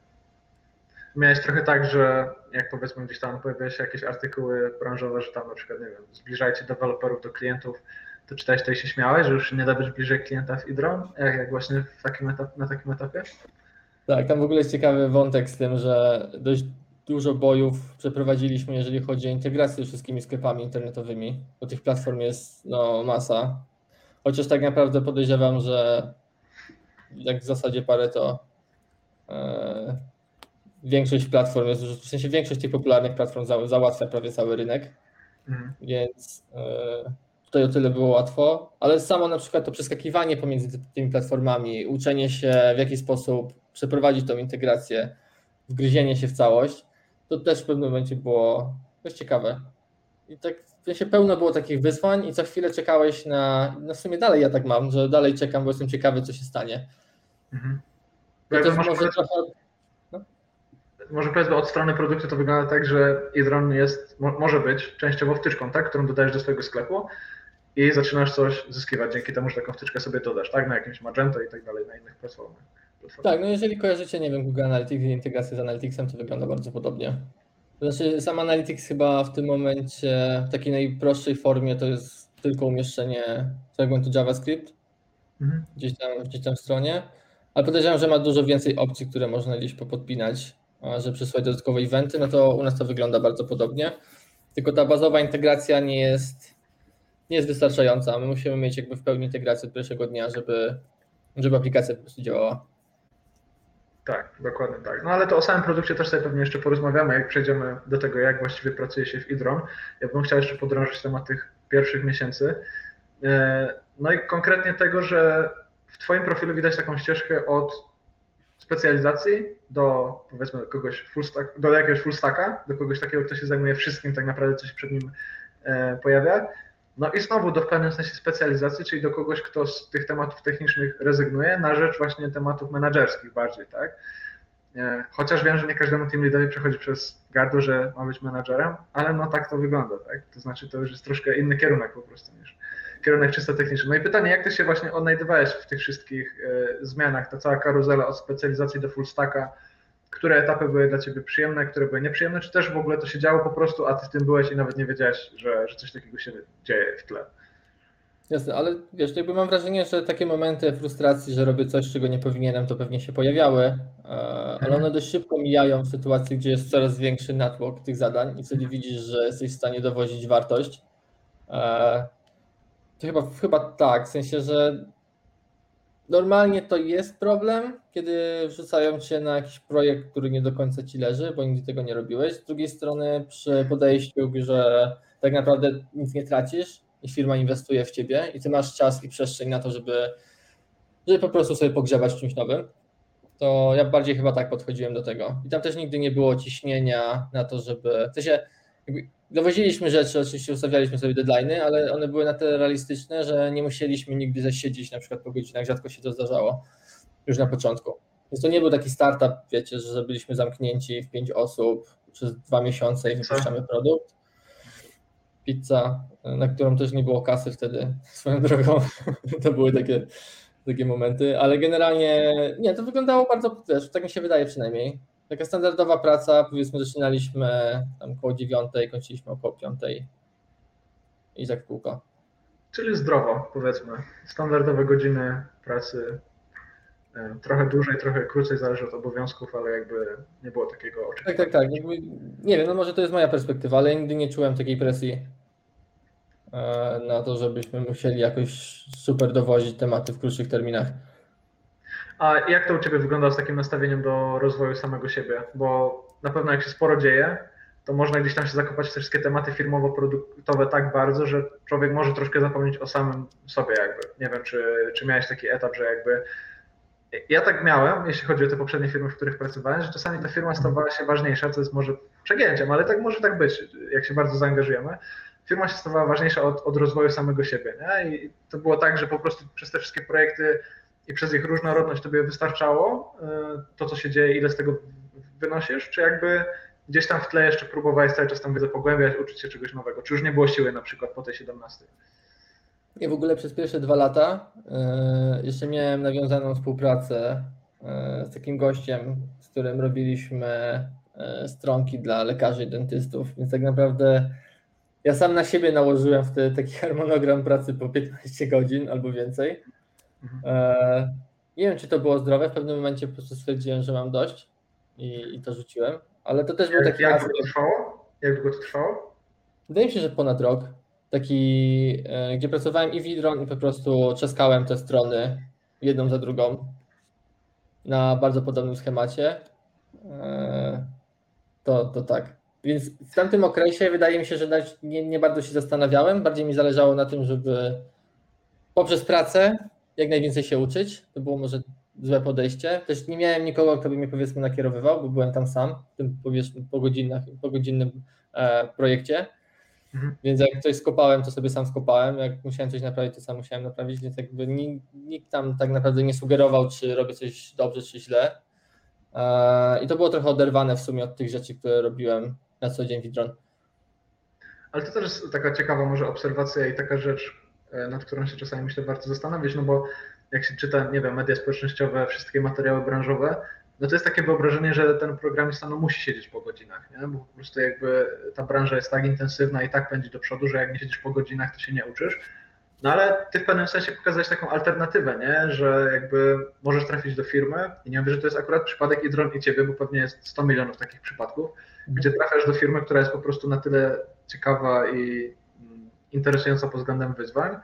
S3: Miałeś trochę tak, że jak powiedzmy gdzieś tam pojawiają się jakieś artykuły branżowe, że tam na przykład, nie wiem, zbliżajcie deweloperów do klientów, to czytałeś to i się śmiałeś, że już nie da być bliżej klienta w Idron, jak, jak właśnie takim etap, na takim etapie?
S2: Tak, tam w ogóle jest ciekawy wątek z tym, że dość dużo bojów przeprowadziliśmy, jeżeli chodzi o integrację z wszystkimi sklepami internetowymi, bo tych platform jest no, masa. Chociaż tak naprawdę podejrzewam, że jak w zasadzie parę to e, większość platform, jest, w sensie większość tych popularnych platform za, załatwia prawie cały rynek, mhm. więc e, tutaj o tyle było łatwo, ale samo na przykład to przeskakiwanie pomiędzy tymi platformami, uczenie się w jaki sposób przeprowadzić tą integrację, wgryzienie się w całość, to też w pewnym momencie było dość ciekawe. I tak w sensie pełno było takich wyzwań i co chwilę czekałeś na, no w sumie dalej ja tak mam, że dalej czekam, bo jestem ciekawy, co się stanie. Mhm.
S3: To też może, może trochę... No? Może powiedzmy od strony produktu to wygląda tak, że Idron jest, może być częściowo wtyczką, tak, którą dodajesz do swojego sklepu i zaczynasz coś zyskiwać dzięki temu, że taką wtyczkę sobie dodasz, tak, na jakimś Magento i tak dalej, na innych platformach.
S2: Tak, no jeżeli kojarzycie, nie wiem, Google Analytics i integrację z Analyticsem, to wygląda bardzo podobnie. Znaczy, sam Analytics chyba w tym momencie w takiej najprostszej formie to jest tylko umieszczenie fragmentu JavaScript mhm. gdzieś, tam, gdzieś tam w stronie, ale podejrzewam, że ma dużo więcej opcji, które można gdzieś popodpinać, że przysłać dodatkowe eventy, no to u nas to wygląda bardzo podobnie. Tylko ta bazowa integracja nie jest, nie jest wystarczająca. My musimy mieć jakby w pełni integrację od pierwszego dnia, żeby, żeby aplikacja po prostu działała.
S3: Tak, dokładnie tak. No ale to o samym produkcie też sobie pewnie jeszcze porozmawiamy, jak przejdziemy do tego, jak właściwie pracuje się w Idron. Ja bym chciał jeszcze podrążyć temat tych pierwszych miesięcy. E, no i konkretnie tego, że w Twoim profilu widać taką ścieżkę od specjalizacji do powiedzmy kogoś full stack, do jakiegoś full stacka, do kogoś takiego, kto się zajmuje wszystkim tak naprawdę, co się przed nim e, pojawia. No i znowu do w pewnym sensie specjalizacji, czyli do kogoś, kto z tych tematów technicznych rezygnuje na rzecz właśnie tematów menedżerskich bardziej, tak? E, chociaż wiem, że nie każdemu team leaderowi przechodzi przez gardło, że ma być menadżerem, ale no tak to wygląda, tak? To znaczy to już jest troszkę inny kierunek po prostu niż kierunek czysto techniczny. No i pytanie, jak ty się właśnie odnajdywałeś w tych wszystkich e, zmianach, ta cała karuzela od specjalizacji do full stacka, które etapy były dla Ciebie przyjemne, które były nieprzyjemne, czy też w ogóle to się działo po prostu, a Ty w tym byłeś i nawet nie wiedziałeś, że, że coś takiego się dzieje w tle.
S2: Jasne, ale wiesz, jakby mam wrażenie, że takie momenty frustracji, że robię coś, czego nie powinienem, to pewnie się pojawiały, e, ale mhm. one dość szybko mijają w sytuacji, gdzie jest coraz większy natłok tych zadań i wtedy widzisz, że jesteś w stanie dowozić wartość. E, to chyba, chyba tak, w sensie, że Normalnie to jest problem, kiedy wrzucają cię na jakiś projekt, który nie do końca ci leży, bo nigdy tego nie robiłeś. Z drugiej strony, przy podejściu, że tak naprawdę nic nie tracisz i firma inwestuje w ciebie i ty masz czas i przestrzeń na to, żeby, żeby po prostu sobie pogrzebać czymś nowym, to ja bardziej chyba tak podchodziłem do tego. I tam też nigdy nie było ciśnienia na to, żeby. W sensie, Dowoziliśmy rzeczy, oczywiście ustawialiśmy sobie deadlines, ale one były na tyle realistyczne, że nie musieliśmy nigdy zasiedzieć na przykład po godzinach, rzadko się to zdarzało już na początku. Więc to nie był taki startup, wiecie, że byliśmy zamknięci w pięć osób przez dwa miesiące i wypuszczamy produkt. Pizza, na którą też nie było kasy wtedy, swoją drogą. *laughs* to były takie, takie momenty, ale generalnie nie, to wyglądało bardzo, wiesz, tak mi się wydaje przynajmniej. Taka standardowa praca, powiedzmy zaczynaliśmy tam około dziewiątej, kończyliśmy około piątej i tak w kółko.
S3: Czyli zdrowo, powiedzmy. Standardowe godziny pracy, e, trochę dłużej, trochę krócej, zależy od obowiązków, ale jakby nie było takiego oczekiwania.
S2: Tak, tak, tak. Jakby, nie wiem, no może to jest moja perspektywa, ale nigdy nie czułem takiej presji e, na to, żebyśmy musieli jakoś super dowozić tematy w krótszych terminach.
S3: A jak to u Ciebie wygląda z takim nastawieniem do rozwoju samego siebie? Bo na pewno jak się sporo dzieje, to można gdzieś tam się zakopać w te wszystkie tematy firmowo-produktowe tak bardzo, że człowiek może troszkę zapomnieć o samym sobie jakby. Nie wiem, czy, czy miałeś taki etap, że jakby ja tak miałem, jeśli chodzi o te poprzednie firmy, w których pracowałem, że czasami ta firma stawała się ważniejsza, co jest może przegięciem, ale tak może tak być, jak się bardzo zaangażujemy. Firma się stawała ważniejsza od, od rozwoju samego siebie. Nie? I to było tak, że po prostu przez te wszystkie projekty i przez ich różnorodność tobie wystarczało y, to, co się dzieje, ile z tego wynosisz, czy jakby gdzieś tam w tle jeszcze próbowałeś cały czas tam wiedzę pogłębiać, uczyć się czegoś nowego? Czy już nie było siły na przykład po tej 17?
S2: Nie, w ogóle przez pierwsze dwa lata yy, jeszcze miałem nawiązaną współpracę yy, z takim gościem, z którym robiliśmy stronki dla lekarzy i dentystów, więc tak naprawdę ja sam na siebie nałożyłem wtedy taki *laughs* harmonogram pracy po 15 godzin albo więcej. Mhm. Nie wiem, czy to było zdrowe, w pewnym momencie po prostu stwierdziłem, że mam dość i, i to rzuciłem. Ale to też był taki.
S3: Jak długo trwało? Jak długo to trwało?
S2: Wydaje mi się, że ponad rok. Taki, e, gdzie pracowałem i w Idron i po prostu czaskałem te strony jedną za drugą na bardzo podobnym schemacie. E, to, to tak. Więc w tamtym okresie wydaje mi się, że nie, nie bardzo się zastanawiałem. Bardziej mi zależało na tym, żeby poprzez pracę jak najwięcej się uczyć. To było może złe podejście. Też nie miałem nikogo, kto by mnie powiedzmy nakierowywał, bo byłem tam sam w tym powiedzmy pogodzinnych, pogodzinnym e, projekcie. Mhm. Więc jak coś skopałem, to sobie sam skopałem. Jak musiałem coś naprawić, to sam musiałem naprawić, więc jakby nikt, nikt tam tak naprawdę nie sugerował, czy robię coś dobrze, czy źle. E, I to było trochę oderwane w sumie od tych rzeczy, które robiłem na co dzień w Idron.
S3: Ale to też jest taka ciekawa może obserwacja i taka rzecz, nad którą się czasami myślę warto zastanowić, no bo jak się czyta, nie wiem, media społecznościowe, wszystkie materiały branżowe, no to jest takie wyobrażenie, że ten programista no, musi siedzieć po godzinach, nie? bo po prostu jakby ta branża jest tak intensywna i tak pędzi do przodu, że jak nie siedzisz po godzinach, to się nie uczysz. No ale ty w pewnym sensie pokazałeś taką alternatywę, nie? że jakby możesz trafić do firmy i nie mówię, że to jest akurat przypadek Idron i ciebie, bo pewnie jest 100 milionów takich przypadków, gdzie trafiasz do firmy, która jest po prostu na tyle ciekawa i interesująca pod względem wyzwań,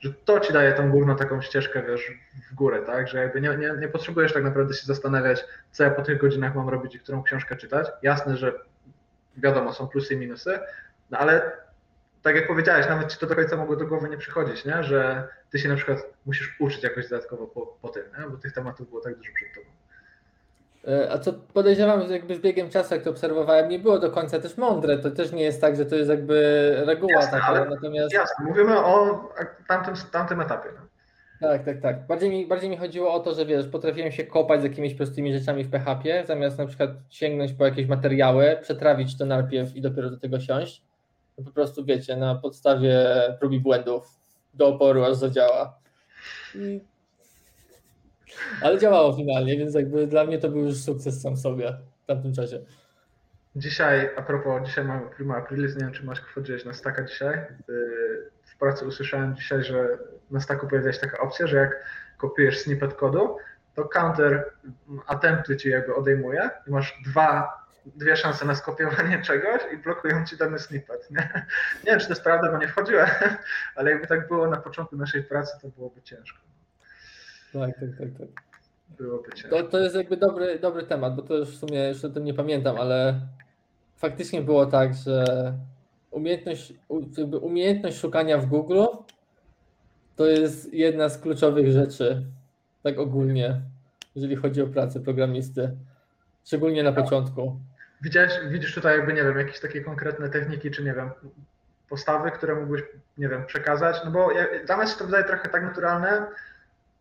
S3: że to ci daje tą główną taką ścieżkę, wiesz, w górę, tak, że jakby nie, nie, nie potrzebujesz tak naprawdę się zastanawiać, co ja po tych godzinach mam robić i którą książkę czytać. Jasne, że wiadomo, są plusy i minusy, no ale tak jak powiedziałeś, nawet ci to do końca mogło do głowy nie przychodzić, nie? że ty się na przykład musisz uczyć jakoś dodatkowo po, po tym, nie? bo tych tematów było tak dużo przed tobą.
S2: E, a co podejrzewam, że jakby z biegiem czasu, jak to obserwowałem, nie było do końca też mądre. To też nie jest tak, że to jest jakby reguła jasne, taka. Natomiast...
S3: Jasne, mówimy o tamtym, tamtym etapie. No.
S2: Tak, tak, tak. Bardziej mi, bardziej mi chodziło o to, że wiesz, potrafiłem się kopać z jakimiś prostymi rzeczami w PHP, zamiast na przykład sięgnąć po jakieś materiały, przetrawić to najpierw i dopiero do tego siąść. To po prostu wiecie, na podstawie prób i błędów do oporu aż zadziała. I ale działało finalnie, więc jakby dla mnie to był już sukces sam sobie w tamtym czasie.
S3: Dzisiaj, a propos, dzisiaj mamy Prima Aprilis, nie wiem czy masz wchodziłeś na Staka dzisiaj. Y, w pracy usłyszałem dzisiaj, że na Staku pojawiła się taka opcja, że jak kopiujesz snippet kodu, to counter attempty ci jakby odejmuje i masz dwa, dwie szanse na skopiowanie *laughs* czegoś i blokują ci dany snippet. Nie, nie wiem, czy to jest prawda, bo nie wchodziłem, *laughs* ale jakby tak było na początku naszej pracy, to byłoby ciężko.
S2: Tak, tak, tak. tak. To, to jest jakby dobry, dobry temat, bo to już w sumie już o tym nie pamiętam, ale faktycznie było tak, że umiejętność, jakby umiejętność szukania w Google to jest jedna z kluczowych rzeczy, tak ogólnie, jeżeli chodzi o pracę programisty, szczególnie na początku.
S3: Widziałeś, widzisz tutaj jakby, nie wiem, jakieś takie konkretne techniki, czy nie wiem, postawy, które mógłbyś, nie wiem, przekazać? No bo ja, dla nas się to wydaje trochę tak naturalne,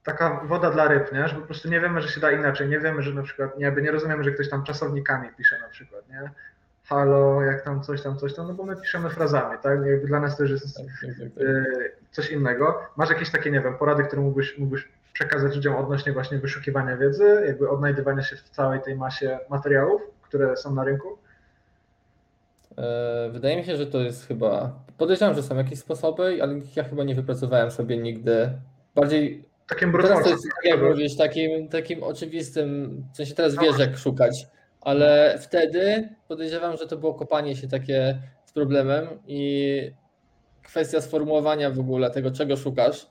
S3: taka woda dla ryb, nie? że po prostu nie wiemy, że się da inaczej, nie wiemy, że na przykład, nie, nie rozumiemy, że ktoś tam czasownikami pisze na przykład, nie? Halo, jak tam coś tam, coś tam, no bo my piszemy frazami, tak? Jakby dla nas też jest
S2: Tak, tak, tak,
S3: coś innego. Masz jakieś takie, nie wiem, porady, które mógłbyś, mógłbyś przekazać ludziom odnośnie właśnie wyszukiwania wiedzy, jakby odnajdywania się w całej tej masie materiałów, które są na rynku?
S2: E, Wydaje mi się, że to jest chyba. Podejrzewam, że są jakieś sposoby, ale ja chyba nie wypracowałem sobie nigdy. Bardziej
S3: Takim
S2: teraz to jest, jak mówisz, takim, takim oczywistym, w sensie teraz wiesz jak szukać, ale wtedy podejrzewam, że to było kopanie się takie z problemem i kwestia sformułowania w ogóle tego, czego szukasz.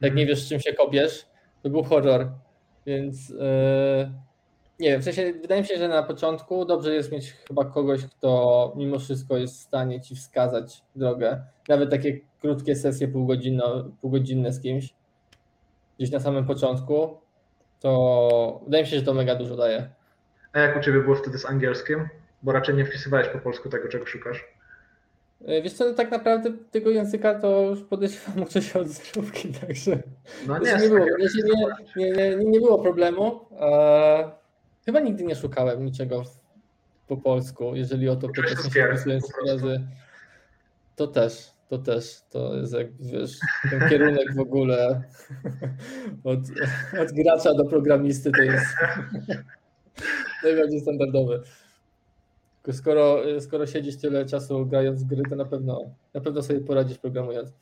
S2: Jak nie wiesz, czym się kopiesz, to był horror. Więc e, nie wiem, w sensie wydaje mi się, że na początku dobrze jest mieć chyba kogoś, kto mimo wszystko jest w stanie ci wskazać drogę. Nawet takie krótkie sesje półgodzinne, półgodzinne z kimś, gdzieś na samym początku, to wydaje mi się, że to mega dużo daje.
S3: A jak u Ciebie było wtedy z angielskim? Bo raczej nie wpisywałeś po polsku tego, czego szukasz.
S2: E, Wiesz co, no tak naprawdę tego języka to już podejrzewam uczę się od zerówki, *laughs* także
S3: No nie,
S2: nie, było, nie, nie, nie, nie było problemu. E, chyba nigdy nie szukałem niczego po polsku, jeżeli o to pytasz.
S3: To
S2: też, to też, to jest jak wiesz, ten kierunek w ogóle od, od gracza do programisty to jest *laughs* najbardziej standardowy. Skoro, skoro siedzisz tyle czasu grając w gry, to na pewno, na pewno sobie poradzisz programując.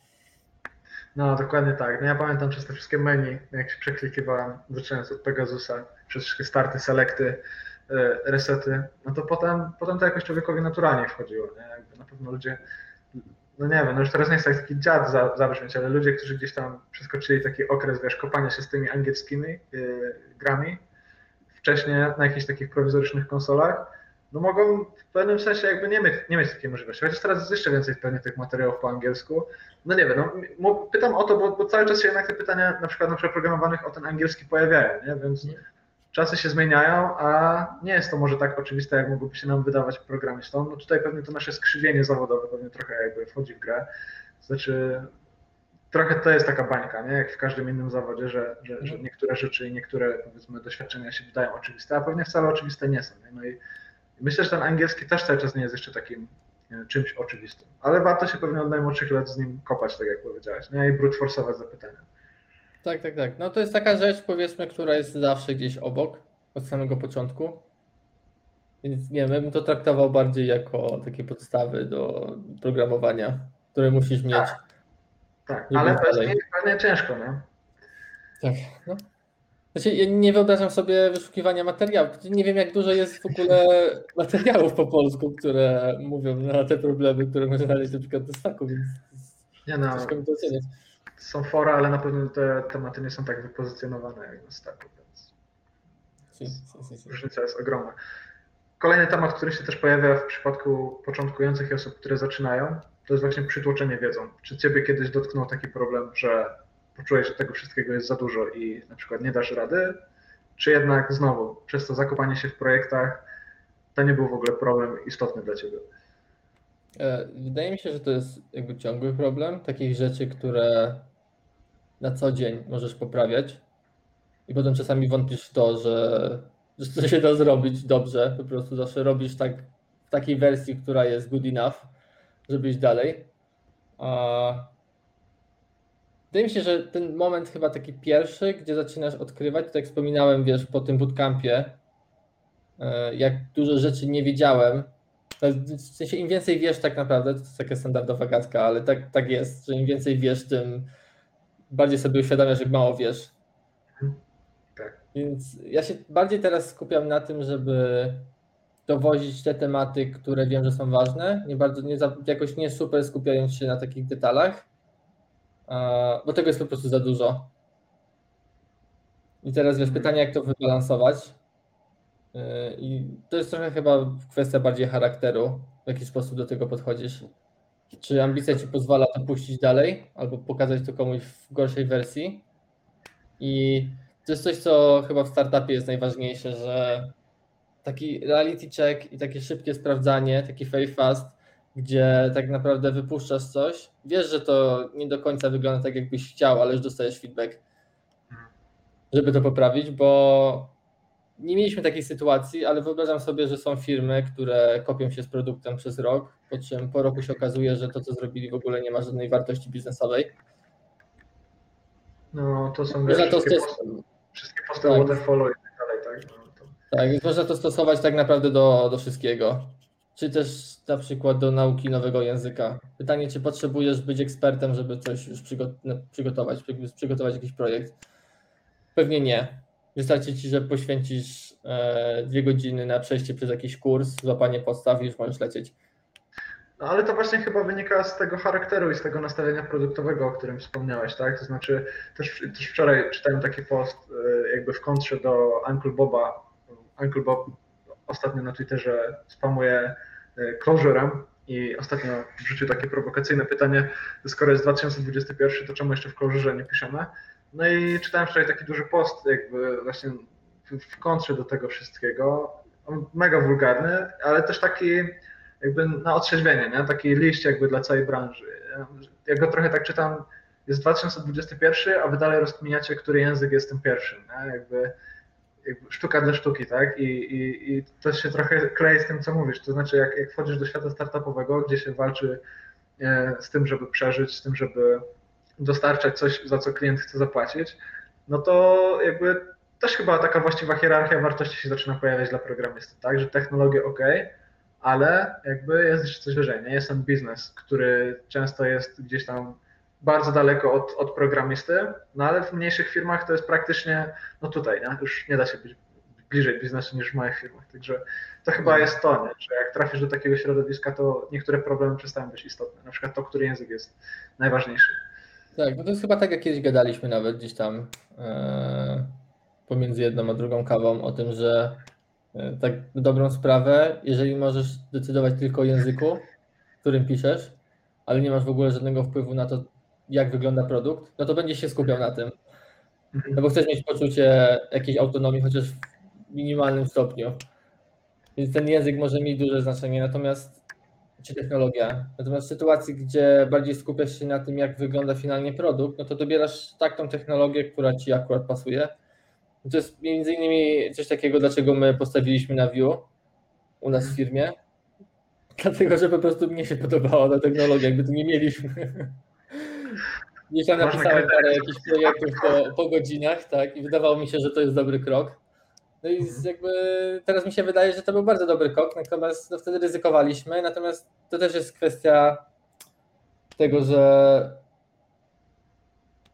S3: No dokładnie tak. No ja pamiętam przez te wszystkie menu, jak się przeklikiwałem, zaczynając od Pegasusa, przez wszystkie starty, selekty, e, resety, no to potem, potem to jakoś człowiekowi naturalnie wchodziło. Nie? Jakby na pewno ludzie, no nie wiem, no już teraz nie jest tak taki dziad za, zabrzmieć, ale ludzie, którzy gdzieś tam przeskoczyli taki okres, wiesz, kopania się z tymi angielskimi e, grami, wcześniej na jakichś takich prowizorycznych konsolach, no mogą w pewnym sensie jakby nie mieć, nie mieć takiej możliwości. Chociaż teraz jest jeszcze więcej pewnie tych materiałów po angielsku. No nie wiem, no, pytam o to, bo, bo cały czas się jednak te pytania na przykład na przeprogramowanych o ten angielski pojawiają, nie? więc czasy się zmieniają, a nie jest to może tak oczywiste, jak mogłoby się nam wydawać programistom. No tutaj pewnie to nasze skrzywienie zawodowe pewnie trochę jakby wchodzi w grę. Znaczy trochę to jest taka bańka, nie? jak w każdym innym zawodzie, że, że, że niektóre rzeczy i niektóre powiedzmy doświadczenia się wydają oczywiste, a pewnie wcale oczywiste nie są. Nie? No i myślę, że ten angielski też cały czas nie jest jeszcze takim czymś oczywistym, ale warto się pewnie od najmłodszych lat z nim kopać, tak jak powiedziałeś, nie? i brute force'ować zapytania.
S2: Tak, tak, tak. No to jest taka rzecz, powiedzmy, która jest zawsze gdzieś obok, od samego początku. Więc nie wiem, to traktował bardziej jako takie podstawy do programowania, które musisz mieć.
S3: Tak. Tak, ale to jest pewnie ciężko, nie?
S2: Tak. No. Znaczy, ja nie wyobrażam sobie wyszukiwania materiałów. Nie wiem, jak dużo jest w ogóle *laughs* materiałów po polsku, które mówią na te problemy, które można znaleźć na przykład do staku, więc
S3: Nie no,
S2: ciężko mi to oceniać.
S3: Są fora, ale na pewno te tematy nie są tak wypozycjonowane jak na staku, więc różnica jest ogromna. Kolejny temat, który się też pojawia w przypadku początkujących i osób, które zaczynają, to jest właśnie przytłoczenie wiedzą. Czy ciebie kiedyś dotknął taki problem, że poczułeś, że tego wszystkiego jest za dużo i na przykład nie dasz rady? Czy jednak znowu przez to zakopanie się w projektach to nie był w ogóle problem istotny dla ciebie?
S2: E, Wydaje mi się, że to jest jakby ciągły problem takich rzeczy, które na co dzień możesz poprawiać i potem czasami wątpisz w to, że, że to się da zrobić dobrze. Po prostu zawsze robisz tak w takiej wersji, która jest good enough, żeby iść dalej. A wydaje mi się, że ten moment chyba taki pierwszy, gdzie zaczynasz odkrywać, tak jak wspominałem, wiesz, po tym bootcampie, e, jak dużo rzeczy nie wiedziałem, W sensie im więcej wiesz tak naprawdę, to jest taka standardowa gadka, ale tak, tak jest, że im więcej wiesz, tym bardziej sobie uświadamiasz, jak mało wiesz.
S3: Tak.
S2: Więc ja się bardziej teraz skupiam na tym, żeby dowozić te tematy, które wiem, że są ważne, nie bardzo, nie jakoś nie super skupiając się na takich detalach, bo tego jest po prostu za dużo. I teraz wiesz, pytanie, jak to wybalansować. Yy, I to jest trochę chyba kwestia bardziej charakteru, w jaki sposób do tego podchodzisz. Czy ambicja ci pozwala to puścić dalej, albo pokazać to komuś w gorszej wersji. I to jest coś, co chyba w startupie jest najważniejsze, że taki reality check i takie szybkie sprawdzanie, taki fail fast, gdzie tak naprawdę wypuszczasz coś, wiesz, że to nie do końca wygląda tak, jakbyś chciał, ale już dostajesz feedback. żeby to poprawić, bo nie mieliśmy takiej sytuacji, ale wyobrażam sobie, że są firmy, które kopią się z produktem przez rok, po czym po roku się okazuje, że to, co zrobili, w ogóle nie ma żadnej wartości biznesowej.
S3: No, to są
S2: Można to
S3: wszystkie,
S2: stos-
S3: wszystkie posty
S2: Tak.
S3: waterfallu i tak dalej, tak? No, to...
S2: Tak, więc można to stosować tak naprawdę do, do wszystkiego. Czy też na przykład do nauki nowego języka. Pytanie, czy potrzebujesz być ekspertem, żeby coś już no, przygotować, przy- przygotować jakiś projekt? Pewnie nie. Wystarczy ci, że poświęcisz e, dwie godziny na przejście przez jakiś kurs, złapanie podstaw i już możesz lecieć.
S3: No ale to właśnie chyba wynika z tego charakteru i z tego nastawienia produktowego, o którym wspomniałeś, tak? To znaczy, też, też wczoraj czytałem taki post e, jakby w kontrze do Uncle Boba. Uncle Bob ostatnio na Twitterze spamuje e, Closure'em i ostatnio wrzucił takie prowokacyjne pytanie, skoro jest 2021, to czemu jeszcze w Clojure nie piszemy? No i czytałem wczoraj taki duży post jakby właśnie w, kontrze do tego wszystkiego. Mega wulgarny, ale też taki jakby na otrzeźwienie, nie? taki liść jakby dla całej branży. Ja go trochę tak czytam, jest 2021, a wy dalej rozkminiacie, który język jest tym pierwszym, nie? Jakby, jakby sztuka dla sztuki, tak? I, i, I to się trochę klei z tym, co mówisz, to znaczy jak, jak wchodzisz do świata startupowego, gdzie się walczy e, z tym, żeby przeżyć, z tym, żeby dostarczać coś, za co klient chce zapłacić, no to jakby też chyba taka właściwa hierarchia wartości się zaczyna pojawiać dla programisty, tak? Że technologie ok, ale jakby jest jeszcze coś wyżej, nie? Jest ten biznes, który często jest gdzieś tam bardzo daleko od, od programisty, no ale w mniejszych firmach to jest praktycznie, no tutaj, nie? już nie da się być bliżej biznesu niż w małych firmach, także to chyba jest to, nie? że jak trafisz do takiego środowiska, to niektóre problemy przestają być istotne, na przykład to, który język jest najważniejszy.
S2: Tak, no to jest chyba tak, jak kiedyś gadaliśmy nawet gdzieś tam e, pomiędzy jedną a drugą kawą o tym, że e, tak dobrą sprawę, jeżeli możesz decydować tylko o języku, którym piszesz, ale nie masz w ogóle żadnego wpływu na to, jak wygląda produkt, no to będziesz się skupiał na tym. No bo chcesz mieć poczucie jakiejś autonomii, chociaż w minimalnym stopniu. Więc ten język może mieć duże znaczenie, natomiast czy technologia. Natomiast w sytuacji, gdzie bardziej skupiasz się na tym, jak wygląda finalnie produkt, no to dobierasz taką technologię, która ci akurat pasuje. To jest między innymi coś takiego, dlaczego my postawiliśmy na Vue u nas w firmie. Dlatego, że po prostu mnie się podobała ta technologia, jakby tu nie mieliśmy. Gdzieś tam napisałem parę jakichś projektów po, po godzinach, tak, i wydawało mi się, że to jest dobry krok. No i jakby teraz mi się wydaje, że to był bardzo dobry krok, natomiast no wtedy ryzykowaliśmy, natomiast to też jest kwestia tego, że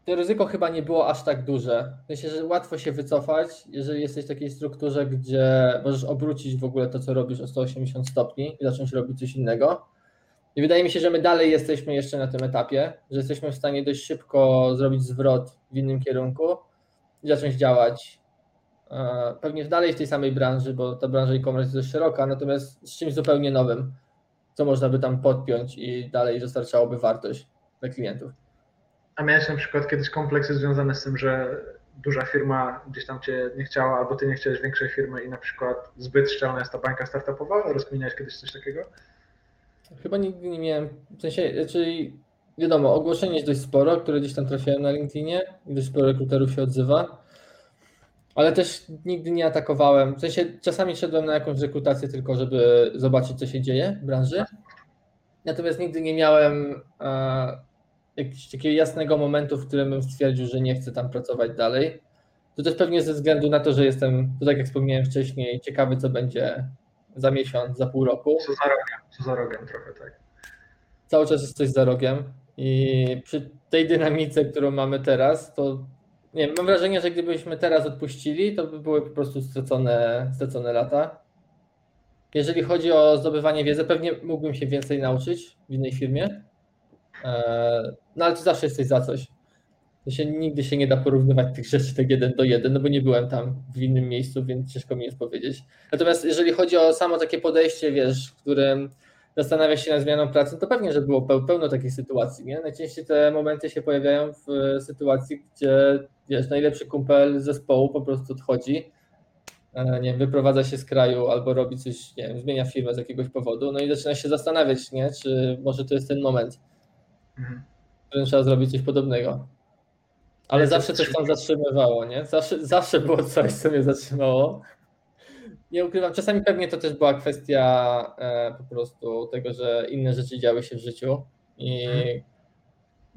S2: to ryzyko chyba nie było aż tak duże. Myślę, że łatwo się wycofać, jeżeli jesteś w takiej strukturze, gdzie możesz obrócić w ogóle to, co robisz o 180 stopni i zacząć robić coś innego. I wydaje mi się, że my dalej jesteśmy jeszcze na tym etapie, że jesteśmy w stanie dość szybko zrobić zwrot w innym kierunku i zacząć działać. E, Pewnie dalej w tej samej branży, bo ta branża e-commerce jest dość szeroka, natomiast z czymś zupełnie nowym, co można by tam podpiąć i dalej dostarczałoby wartość dla klientów.
S3: A miałeś na przykład kiedyś kompleksy związane z tym, że duża firma gdzieś tam cię nie chciała, albo ty nie chciałeś większej firmy i na przykład zbyt szczelna jest ta bańka startupowa? Rozkminiałeś kiedyś coś takiego?
S2: Chyba nigdy nie miałem, w sensie, czyli wiadomo, ogłoszeń jest dość sporo, które gdzieś tam trafiałem na LinkedInie i dość sporo rekruterów się odzywa, ale też nigdy nie atakowałem, w sensie czasami szedłem na jakąś rekrutację tylko, żeby zobaczyć, co się dzieje w branży, natomiast nigdy nie miałem e, jakiegoś takiego jasnego momentu, w którym bym stwierdził, że nie chcę tam pracować dalej. To też pewnie ze względu na to, że jestem, to tak jak wspomniałem wcześniej, ciekawy, co będzie za miesiąc, za pół roku.
S3: Co za rogiem, co za rogiem trochę, tak.
S2: cały czas jest coś za rogiem i przy tej dynamice, którą mamy teraz, to nie mam wrażenie, że gdybyśmy teraz odpuścili, to by były po prostu stracone, stracone lata. Jeżeli chodzi o zdobywanie wiedzy, pewnie mógłbym się więcej nauczyć w innej firmie, E, no ale to zawsze jest coś za coś. To się, nigdy się nie da porównywać tych rzeczy tak jeden do jeden, no bo nie byłem tam w innym miejscu, więc ciężko mi jest powiedzieć. Natomiast jeżeli chodzi o samo takie podejście, wiesz, w którym zastanawiasz się nad zmianą pracy, to pewnie, że było peł- pełno takich sytuacji. Nie? Najczęściej te momenty się pojawiają w sytuacji, gdzie wiesz, najlepszy kumpel zespołu po prostu odchodzi, e, nie wiem, wyprowadza się z kraju albo robi coś, nie wiem, zmienia firmę z jakiegoś powodu, no i zaczyna się zastanawiać, nie? czy może to jest ten moment,
S3: Mhm.
S2: w którym trzeba zrobić coś podobnego. Ale zawsze coś tam zatrzymywało, nie? Zawsze, zawsze było coś, co mnie zatrzymało. Nie ukrywam, czasami pewnie to też była kwestia e, po prostu tego, że inne rzeczy działy się w życiu i hmm.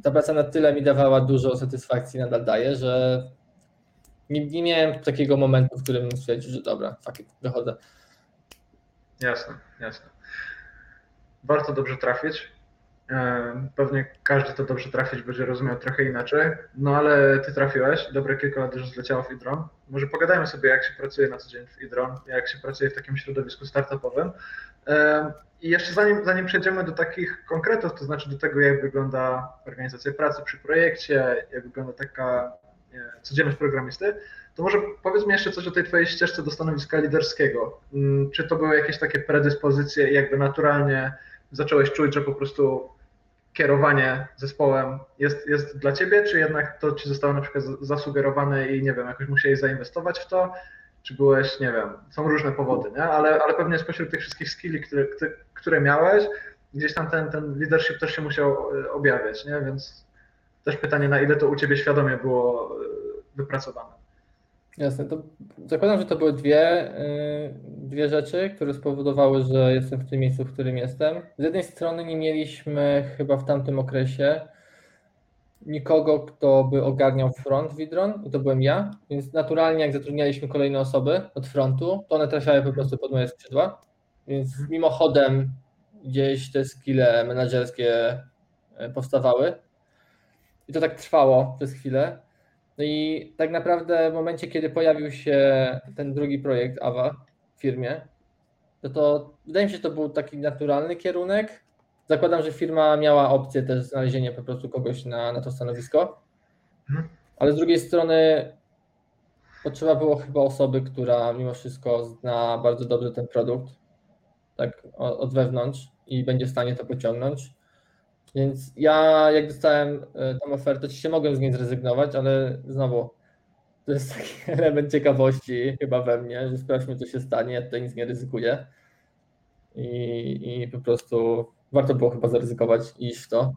S2: Ta praca na tyle mi dawała dużo satysfakcji, nadal daje, że nie, nie miałem takiego momentu, w którym stwierdził, że dobra, fuck wychodzę.
S3: Jasne, jasne. Warto dobrze trafić. E, pewnie każdy to dobrze trafić będzie rozumiał trochę inaczej, no ale ty trafiłeś, dobre kilka lat już zleciało w Idron. Może pogadajmy sobie, jak się pracuje na co dzień w Idron, jak się pracuje w takim środowisku startupowym. I jeszcze zanim, zanim przejdziemy do takich konkretów, to znaczy do tego, jak wygląda organizacja pracy przy projekcie, jak wygląda taka codzienność programisty, to może powiedz mi jeszcze coś o tej twojej ścieżce do stanowiska liderskiego. Mm, czy to były jakieś takie predyspozycje, jakby naturalnie zacząłeś czuć, że po prostu kierowanie zespołem jest, jest dla ciebie, czy jednak to ci zostało na przykład zasugerowane i nie wiem, jakoś musiałeś zainwestować w to, czy byłeś, nie wiem, są różne powody, nie? Ale, ale pewnie spośród tych wszystkich skilli, które, które miałeś, gdzieś tam ten, ten leadership też się musiał e, objawiać, nie? Więc też pytanie, na ile to u ciebie świadomie było e, wypracowane.
S2: Jasne, to zakładam, że to były dwie, y, dwie rzeczy, które spowodowały, że jestem w tym miejscu, w którym jestem. Z jednej strony nie mieliśmy chyba w tamtym okresie nikogo, kto by ogarniał front Widron i to byłem ja, więc naturalnie jak zatrudnialiśmy kolejne osoby od frontu, to one trafiały po prostu pod moje skrzydła, więc mimochodem gdzieś te skille menedżerskie y, powstawały i to tak trwało przez chwilę. No i tak naprawdę w momencie, kiedy pojawił się ten drugi projekt AWA w firmie, to, to wydaje mi się, że to był taki naturalny kierunek. Zakładam, że firma miała opcję też znalezienia po prostu kogoś na, na to stanowisko, mhm. ale z drugiej strony potrzeba było chyba osoby, która mimo wszystko zna bardzo dobrze ten produkt, tak od wewnątrz i będzie w stanie to pociągnąć. Więc ja jak dostałem e, tą ofertę, oczywiście mogłem z niej zrezygnować, ale znowu to jest taki *laughs* element ciekawości chyba we mnie, że sprawdźmy co się stanie, ja tutaj nic nie ryzykuję i, i po prostu warto było chyba zaryzykować i iść w to.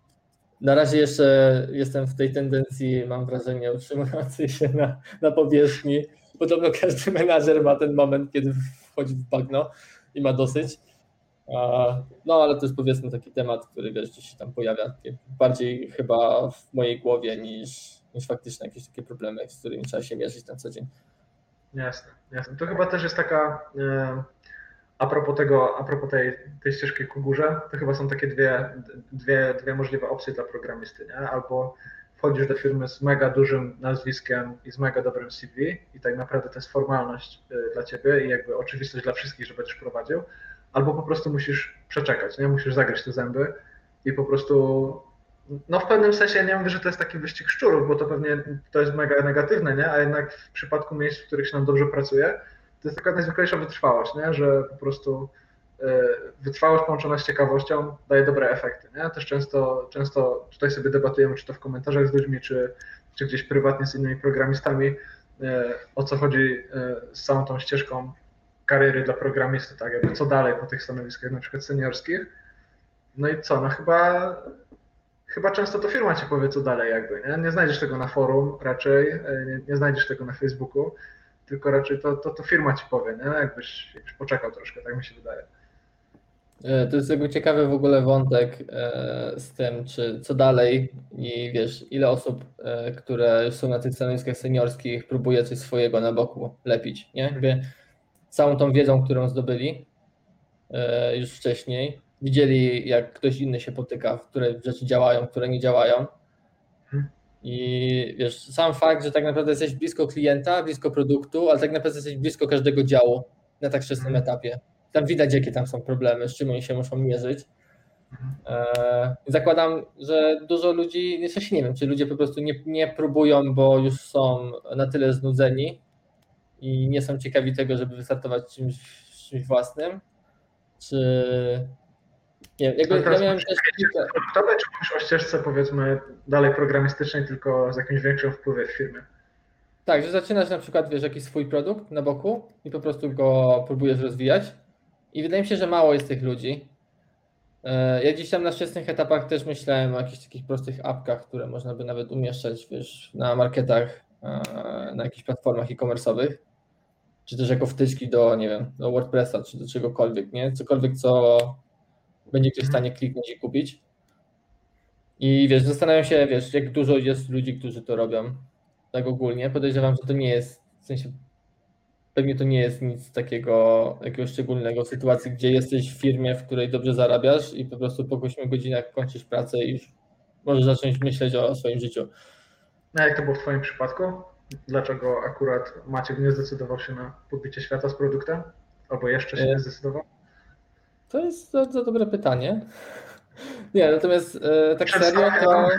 S2: Na razie jeszcze jestem w tej tendencji, mam wrażenie, utrzymującej się na, na powierzchni. Podobno każdy menadżer ma ten moment, kiedy wchodzi w bagno i ma dosyć. No, ale to jest powiedzmy taki temat, który wiesz, gdzieś się tam pojawia bardziej chyba w mojej głowie niż, niż faktycznie jakieś takie problemy, z którymi trzeba się mierzyć na co dzień.
S3: Jasne, jasne. To chyba też jest taka, e, a propos tego, a propos tej, tej ścieżki ku górze, to chyba są takie dwie, dwie, dwie możliwe opcje dla programisty, nie? Albo wchodzisz do firmy z mega dużym nazwiskiem i z mega dobrym CV i tak naprawdę to jest formalność e, dla ciebie i jakby oczywistość dla wszystkich, że będziesz prowadził, albo po prostu musisz przeczekać, nie? Musisz zagryźć te zęby i po prostu no w pewnym sensie nie mówię, że to jest taki wyścig szczurów, bo to pewnie to jest mega negatywne, nie? A jednak w przypadku miejsc, w których się nam dobrze pracuje, to jest taka najzwyklejsza wytrwałość, nie? Że po prostu e, wytrwałość połączona z ciekawością daje dobre efekty, nie? Też często, często tutaj sobie debatujemy, czy to w komentarzach z ludźmi, czy, czy gdzieś prywatnie z innymi programistami, e, o co chodzi e, z całą tą ścieżką kariery dla programisty, tak, jakby co dalej po tych stanowiskach na przykład seniorskich. No i co, no chyba, chyba często to firma ci powie co dalej jakby, nie? Nie znajdziesz tego na forum raczej, nie, nie znajdziesz tego na Facebooku, tylko raczej to, to, to firma ci powie, nie? Jakbyś, jakbyś poczekał troszkę, tak mi się wydaje.
S2: E, to jest jakby ciekawy w ogóle wątek e, z tym, czy co dalej i wiesz, ile osób, które są na tych stanowiskach seniorskich, próbuje coś swojego na boku lepić, nie? Jakby całą tą wiedzą, którą zdobyli e, już wcześniej, widzieli jak ktoś inny się potyka, które rzeczy działają, które nie działają. I wiesz, sam fakt, że tak naprawdę jesteś blisko klienta, blisko produktu, ale tak naprawdę jesteś blisko każdego działu na tak wczesnym mhm. etapie. Tam widać, jakie tam są problemy, z czym oni się muszą mierzyć. E, zakładam, że dużo ludzi, jeszcze nie wiem, czy ludzie po prostu nie, nie próbują, bo już są na tyle znudzeni, i nie są ciekawi tego, żeby wystartować czymś, czymś własnym, czy nie jakby ja miałem też
S3: kilka... Produktowe, czy mówisz o ścieżce powiedzmy dalej programistycznej, tylko z jakimś większym wpływem w firmie?
S2: Tak, że zaczynasz na przykład, wiesz, jakiś swój produkt na boku i po prostu go próbujesz rozwijać i wydaje mi się, że mało jest tych ludzi. E, ja gdzieś tam na wczesnych etapach też myślałem o jakichś takich prostych apkach, które można by nawet umieszczać wiesz, na marketach, e, na jakichś platformach e-commerce'owych, czy też jako wtyczki do, nie wiem, do WordPressa, czy do czegokolwiek, nie? Cokolwiek, co będzie ktoś w stanie kliknąć i kupić. I wiesz, zastanawiam się, wiesz, jak dużo jest ludzi, którzy to robią. Tak ogólnie. Podejrzewam, że to nie jest, w sensie pewnie to nie jest nic takiego, jakiegoś szczególnego w sytuacji, gdzie jesteś w firmie, w której dobrze zarabiasz i po prostu po 8 godzinach kończysz pracę i już możesz zacząć myśleć o swoim życiu.
S3: No jak to było w Twoim przypadku? Dlaczego akurat Maciek nie zdecydował się na podbicie świata z produktem? Albo jeszcze się nie zdecydował?
S2: To jest bardzo dobre pytanie. *laughs* Nie, natomiast e, tak serio to...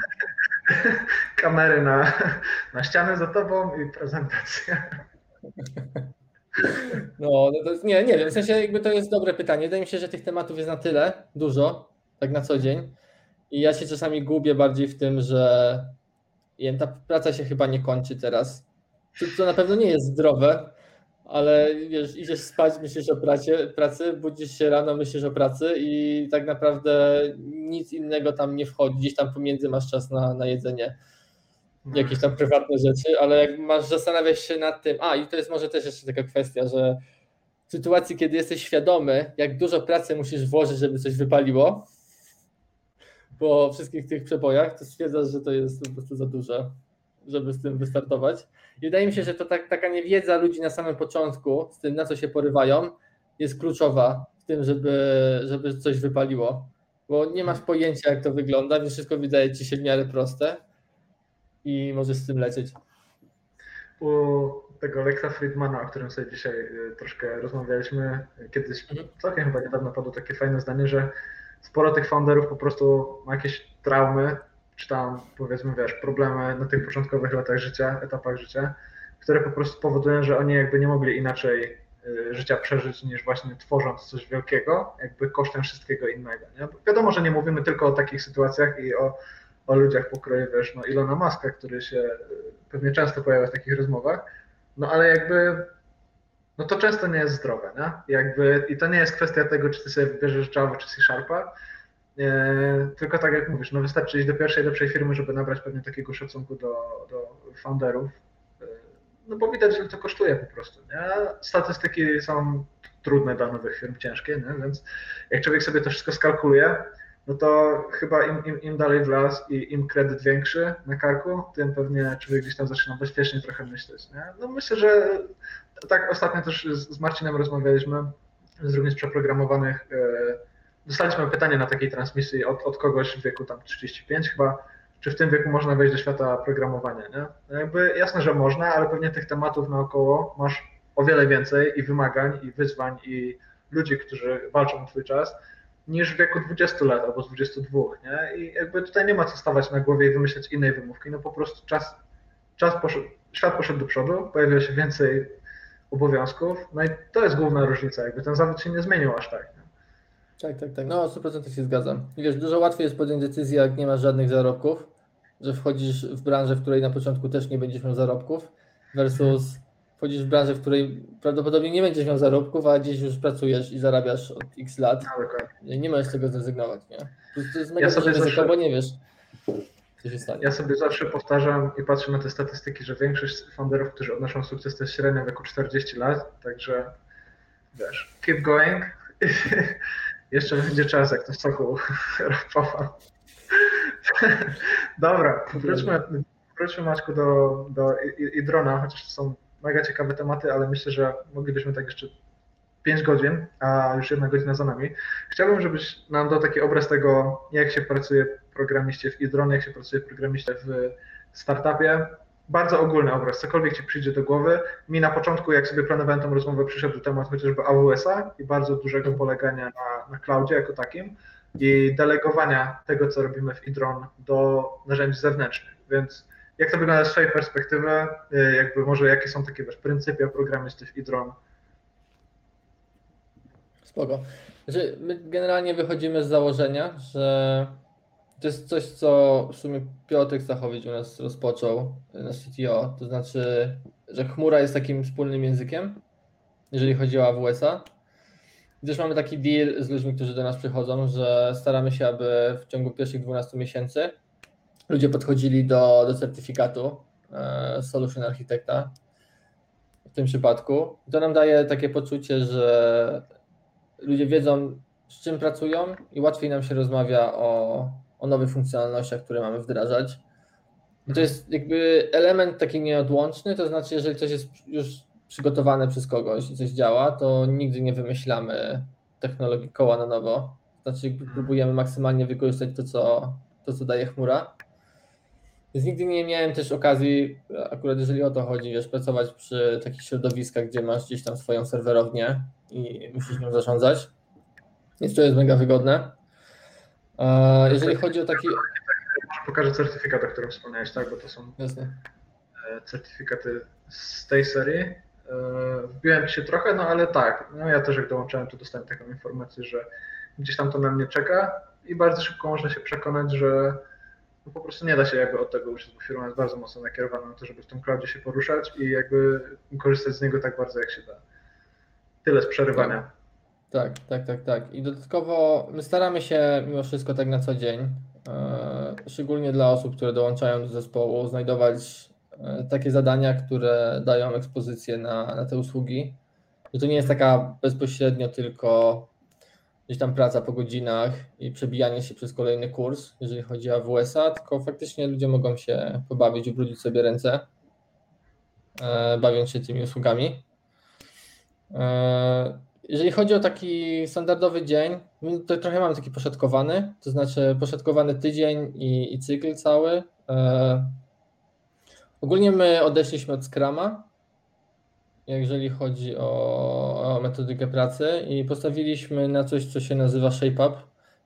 S2: *laughs*
S3: Kamery na, na ścianę za tobą i prezentacja. *laughs*
S2: No, no to jest, nie, nie wiem, w sensie jakby to jest dobre pytanie. Wydaje mi się, że tych tematów jest na tyle dużo, tak na co dzień. I ja się czasami gubię bardziej w tym, że ta praca się chyba nie kończy teraz. To, to na pewno nie jest zdrowe, ale wiesz, idziesz spać, myślisz o pracy, pracy, budzisz się rano, myślisz o pracy i tak naprawdę nic innego tam nie wchodzi. Gdzieś tam pomiędzy masz czas na, na jedzenie. Jakieś tam prywatne rzeczy, ale jak masz zastanawiać się nad tym, a i to jest może też jeszcze taka kwestia, że w sytuacji, kiedy jesteś świadomy, jak dużo pracy musisz włożyć, żeby coś wypaliło, po wszystkich tych przebojach, to stwierdzasz, że to jest po prostu za dużo, żeby z tym wystartować. I wydaje mi się, że to tak, taka niewiedza ludzi na samym początku, z tym na co się porywają, jest kluczowa w tym, żeby, żeby coś wypaliło. Bo nie masz pojęcia, jak to wygląda, więc wszystko wydaje ci się w miarę proste i możesz z tym lecieć.
S3: U tego Lexa Friedmana, o którym sobie dzisiaj y, troszkę rozmawialiśmy, kiedyś mhm. całkiem chyba niedawno padło takie fajne zdanie, że sporo tych founderów po prostu ma jakieś traumy, czy tam powiedzmy, wiesz, problemy na tych początkowych latach życia, etapach życia, które po prostu powodują, że oni jakby nie mogli inaczej y, życia przeżyć niż właśnie tworząc coś wielkiego, jakby kosztem wszystkiego innego. Nie? Wiadomo, że nie mówimy tylko o takich sytuacjach i o o ludziach pokroju, wiesz, no Ilona Maska, który się e, pewnie często pojawia w takich rozmowach, no ale jakby, no to często nie jest zdrowe, nie? Jakby, I to nie jest kwestia tego, czy ty sobie wybierzesz Java czy C Sharpa, tylko tak jak mówisz, no wystarczy iść do pierwszej, lepszej firmy, żeby nabrać pewnie takiego szacunku do, do founderów, e, no bo widać, że to kosztuje po prostu, nie? Statystyki są trudne dla nowych firm, ciężkie, nie? więc jak człowiek sobie to wszystko skalkuluje, no to chyba im, im, im dalej w las i im kredyt większy na karku, tym pewnie człowiek gdzieś tam zaczyna bezpiecznie trochę myśleć. Nie? No myślę, że tak ostatnio też z Marcinem rozmawialiśmy, z z przeprogramowanych. Dostaliśmy pytanie na takiej transmisji od, od kogoś w wieku tam 35 chyba, czy w tym wieku można wejść do świata programowania. Nie? No jakby jasne, że można, ale pewnie tych tematów naokoło masz o wiele więcej i wymagań, i wyzwań, i ludzi, którzy walczą o twój czas niż w wieku 20 lat albo 22, nie? I jakby tutaj nie ma co stawać na głowie i wymyślać innej wymówki, no po prostu czas, czas poszedł, świat poszedł do przodu, pojawiło się więcej obowiązków, no i to jest główna różnica, jakby ten zawód się nie zmienił aż tak.
S2: Tak, tak, tak, no 100% się zgadzam. I wiesz, dużo łatwiej jest podjąć decyzję, jak nie masz żadnych zarobków, że wchodzisz w branżę, w której na początku też nie będziesz miał zarobków, versus wchodzisz w branżę, w której prawdopodobnie nie będziesz miał zarobków, a gdzieś już pracujesz i zarabiasz od x lat. No, nie możesz z tego zrezygnować, nie? To, to jest mega ja sobie ryzyko, zawsze, bo nie wiesz, co się stanie.
S3: Ja sobie zawsze powtarzam i patrzę na te statystyki, że większość founderów, którzy odnoszą sukces, to jest średnia wieku 40 lat, także wiesz, keep going. *laughs* Jeszcze będzie czas, jak to soku *laughs* rapował. *laughs* Dobra, wróćmy, wróćmy Maćku do, do Idrona, chociaż to są mega ciekawe tematy, ale myślę, że moglibyśmy tak jeszcze 5 godzin, a już jedna godzina za nami. Chciałbym, żebyś nam dał taki obraz tego, jak się pracuje programiście w Idron, jak się pracuje programiście w startupie. Bardzo ogólny obraz, cokolwiek Ci przyjdzie do głowy. Mi na początku, jak sobie planowałem tę rozmowę, przyszedł temat chociażby AWS-a i bardzo dużego polegania na, na cloudzie jako takim i delegowania tego, co robimy w Idron do narzędzi zewnętrznych. Więc jak to wygląda z Twojej perspektywy? Y, jakby może jakie są takie wiesz, pryncypia programisty w Idron?
S2: Spoko. Znaczy, my generalnie wychodzimy z założenia, że to jest coś, co w sumie Piotr Stachowicz u nas rozpoczął na CTO, to znaczy, że chmura jest takim wspólnym językiem, jeżeli chodzi o AWS-a Gdyż mamy taki deal z ludźmi, którzy do nas przychodzą, że staramy się, aby w ciągu pierwszych 12 miesięcy ludzie podchodzili do, do certyfikatu e, Solution Architekta w tym przypadku. To nam daje takie poczucie, że ludzie wiedzą, z czym pracują i łatwiej nam się rozmawia o, o nowych funkcjonalnościach, które mamy wdrażać. I to jest jakby element taki nieodłączny, to znaczy, jeżeli coś jest już przygotowane przez kogoś i coś działa, to nigdy nie wymyślamy technologii koła na nowo. Znaczy, próbujemy maksymalnie wykorzystać to, co, to, co daje chmura. Więc nigdy nie miałem też okazji, akurat jeżeli o to chodzi, wiesz, pracować przy takich środowiskach, gdzie masz gdzieś tam swoją serwerownię i musisz nią zarządzać. Więc to jest mega wygodne. Jeżeli chodzi o taki.
S3: Pokażę certyfikat, o którym wspomniałeś, tak? Bo to są
S2: Jasne.
S3: E, certyfikaty z tej serii. E, wbiłem się trochę, no ale tak. No ja też jak dołączałem, to dostałem taką informację, że gdzieś tam to na mnie czeka i bardzo szybko można się przekonać, że no po prostu nie da się jakby od tego uczyć, bo firma jest bardzo mocno nakierowana na to, żeby w tym cloudzie się poruszać i jakby korzystać z niego tak bardzo jak się da. Tyle z przerywania.
S2: Tak, tak, tak, tak. I dodatkowo my staramy się mimo wszystko tak na co dzień, e, szczególnie dla osób, które dołączają do zespołu, znajdować e, takie zadania, które dają ekspozycję na, na te usługi. Że to nie jest taka bezpośrednio tylko gdzieś tam praca po godzinach i przebijanie się przez kolejny kurs, jeżeli chodzi o AWS-a, tylko faktycznie ludzie mogą się pobawić, ubrudzić sobie ręce, e, bawiąc się tymi usługami. Jeżeli chodzi o taki standardowy dzień, to trochę mam taki poszatkowany, to znaczy poszatkowany tydzień i, i cykl cały. E, ogólnie my odeszliśmy od Scrama, jeżeli chodzi o, o metodykę pracy i postawiliśmy na coś, co się nazywa ShapeUp.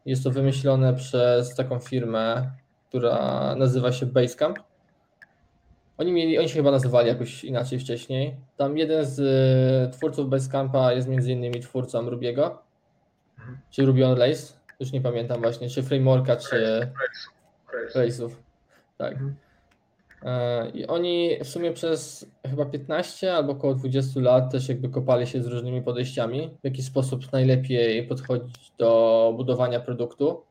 S2: Jest to wymyślone przez taką firmę, która nazywa się Basecamp. Oni, mieli, oni się chyba nazywali jakoś inaczej wcześniej. Tam jeden z y, twórców Basecampa jest między innymi twórcą Rubiego, czy Ruby on Rails, już nie pamiętam właśnie, czy frameworka, czy Railsów. Tak. Mhm. E, I oni w sumie przez chyba 15 albo około 20 lat też jakby kopali się z różnymi podejściami, w jaki sposób najlepiej podchodzić do budowania produktu,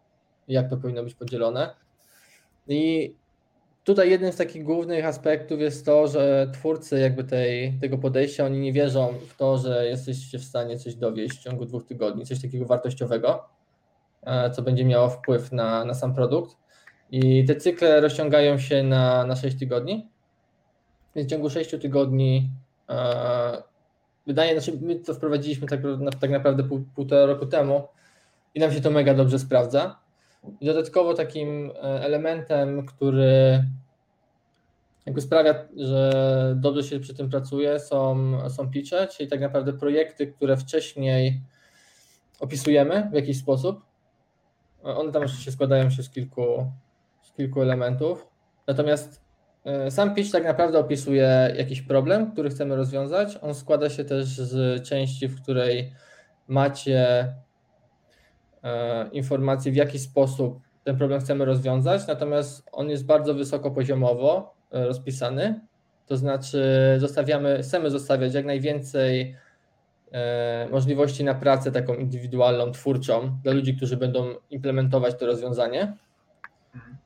S2: jak to powinno być podzielone. I Tutaj jednym z takich głównych aspektów jest to, że twórcy jakby tej, tego podejścia, oni nie wierzą w to, że jesteście w stanie coś dowieść w ciągu dwóch tygodni, coś takiego wartościowego, e, co będzie miało wpływ na, na sam produkt. I te cykle rozciągają się na, na 6 tygodni. Więc w ciągu 6 tygodni e, wydaje, znaczy my to wprowadziliśmy tak, tak naprawdę pół, półtora roku temu i nam się to mega dobrze sprawdza. I dodatkowo takim e, elementem, który jakby sprawia, że dobrze się przy tym pracuje, są, są pitche, czyli tak naprawdę projekty, które wcześniej opisujemy w jakiś sposób. One tam się składają się z kilku, z kilku elementów. Natomiast e, sam pitch tak naprawdę opisuje jakiś problem, który chcemy rozwiązać. On składa się też z części, w której macie E, informacji, w jaki sposób ten problem chcemy rozwiązać, natomiast on jest bardzo wysokopoziomowo e, rozpisany, to znaczy zostawiamy, chcemy zostawiać jak najwięcej e, możliwości na pracę taką indywidualną, twórczą dla ludzi, którzy będą implementować to rozwiązanie.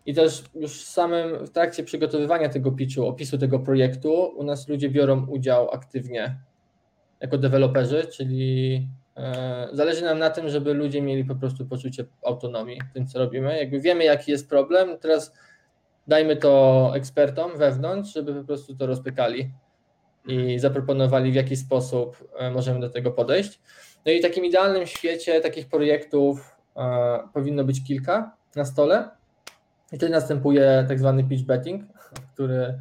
S2: I też już samym w trakcie przygotowywania tego pitchu, opisu tego projektu, u nas ludzie biorą udział aktywnie jako deweloperzy, czyli E, zależy nam na tym, żeby ludzie mieli po prostu poczucie autonomii w tym, co robimy. Jakby wiemy, jaki jest problem, teraz dajmy to ekspertom wewnątrz, żeby po prostu to rozpykali i zaproponowali, w jaki sposób e, możemy do tego podejść. No i w takim idealnym świecie takich projektów e, powinno być kilka na stole. I wtedy następuje tak zwany pitch betting, *laughs* który,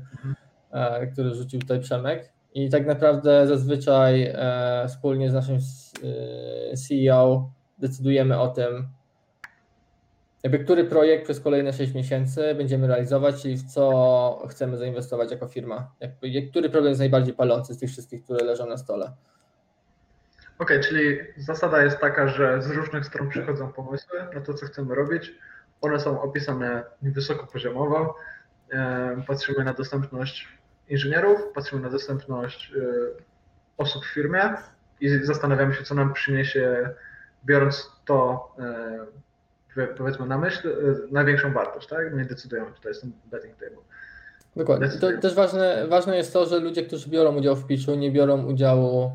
S2: który rzucił tutaj Przemek. I tak naprawdę zazwyczaj e, wspólnie z naszym e, CEO decydujemy o tym, jakby który projekt przez kolejne 6 miesięcy będziemy realizować, czyli w co chcemy zainwestować jako firma. Jakby, który problem jest najbardziej palący z tych wszystkich, które leżą na stole.
S3: Okej, okay, czyli zasada jest taka, że z różnych stron przychodzą pomysły na to, co chcemy robić. One są opisane wysokopoziomowo. E, patrzymy na dostępność inżynierów, patrzymy na dostępność y, osób w firmie i zastanawiamy się, co nam przyniesie, biorąc to powiedzmy na myśl, największą wartość, tak? I decydujemy, czy to jest ten betting table.
S2: Dokładnie. To też ważne, ważne jest to, że ludzie, którzy biorą udział w pitchu, nie biorą udziału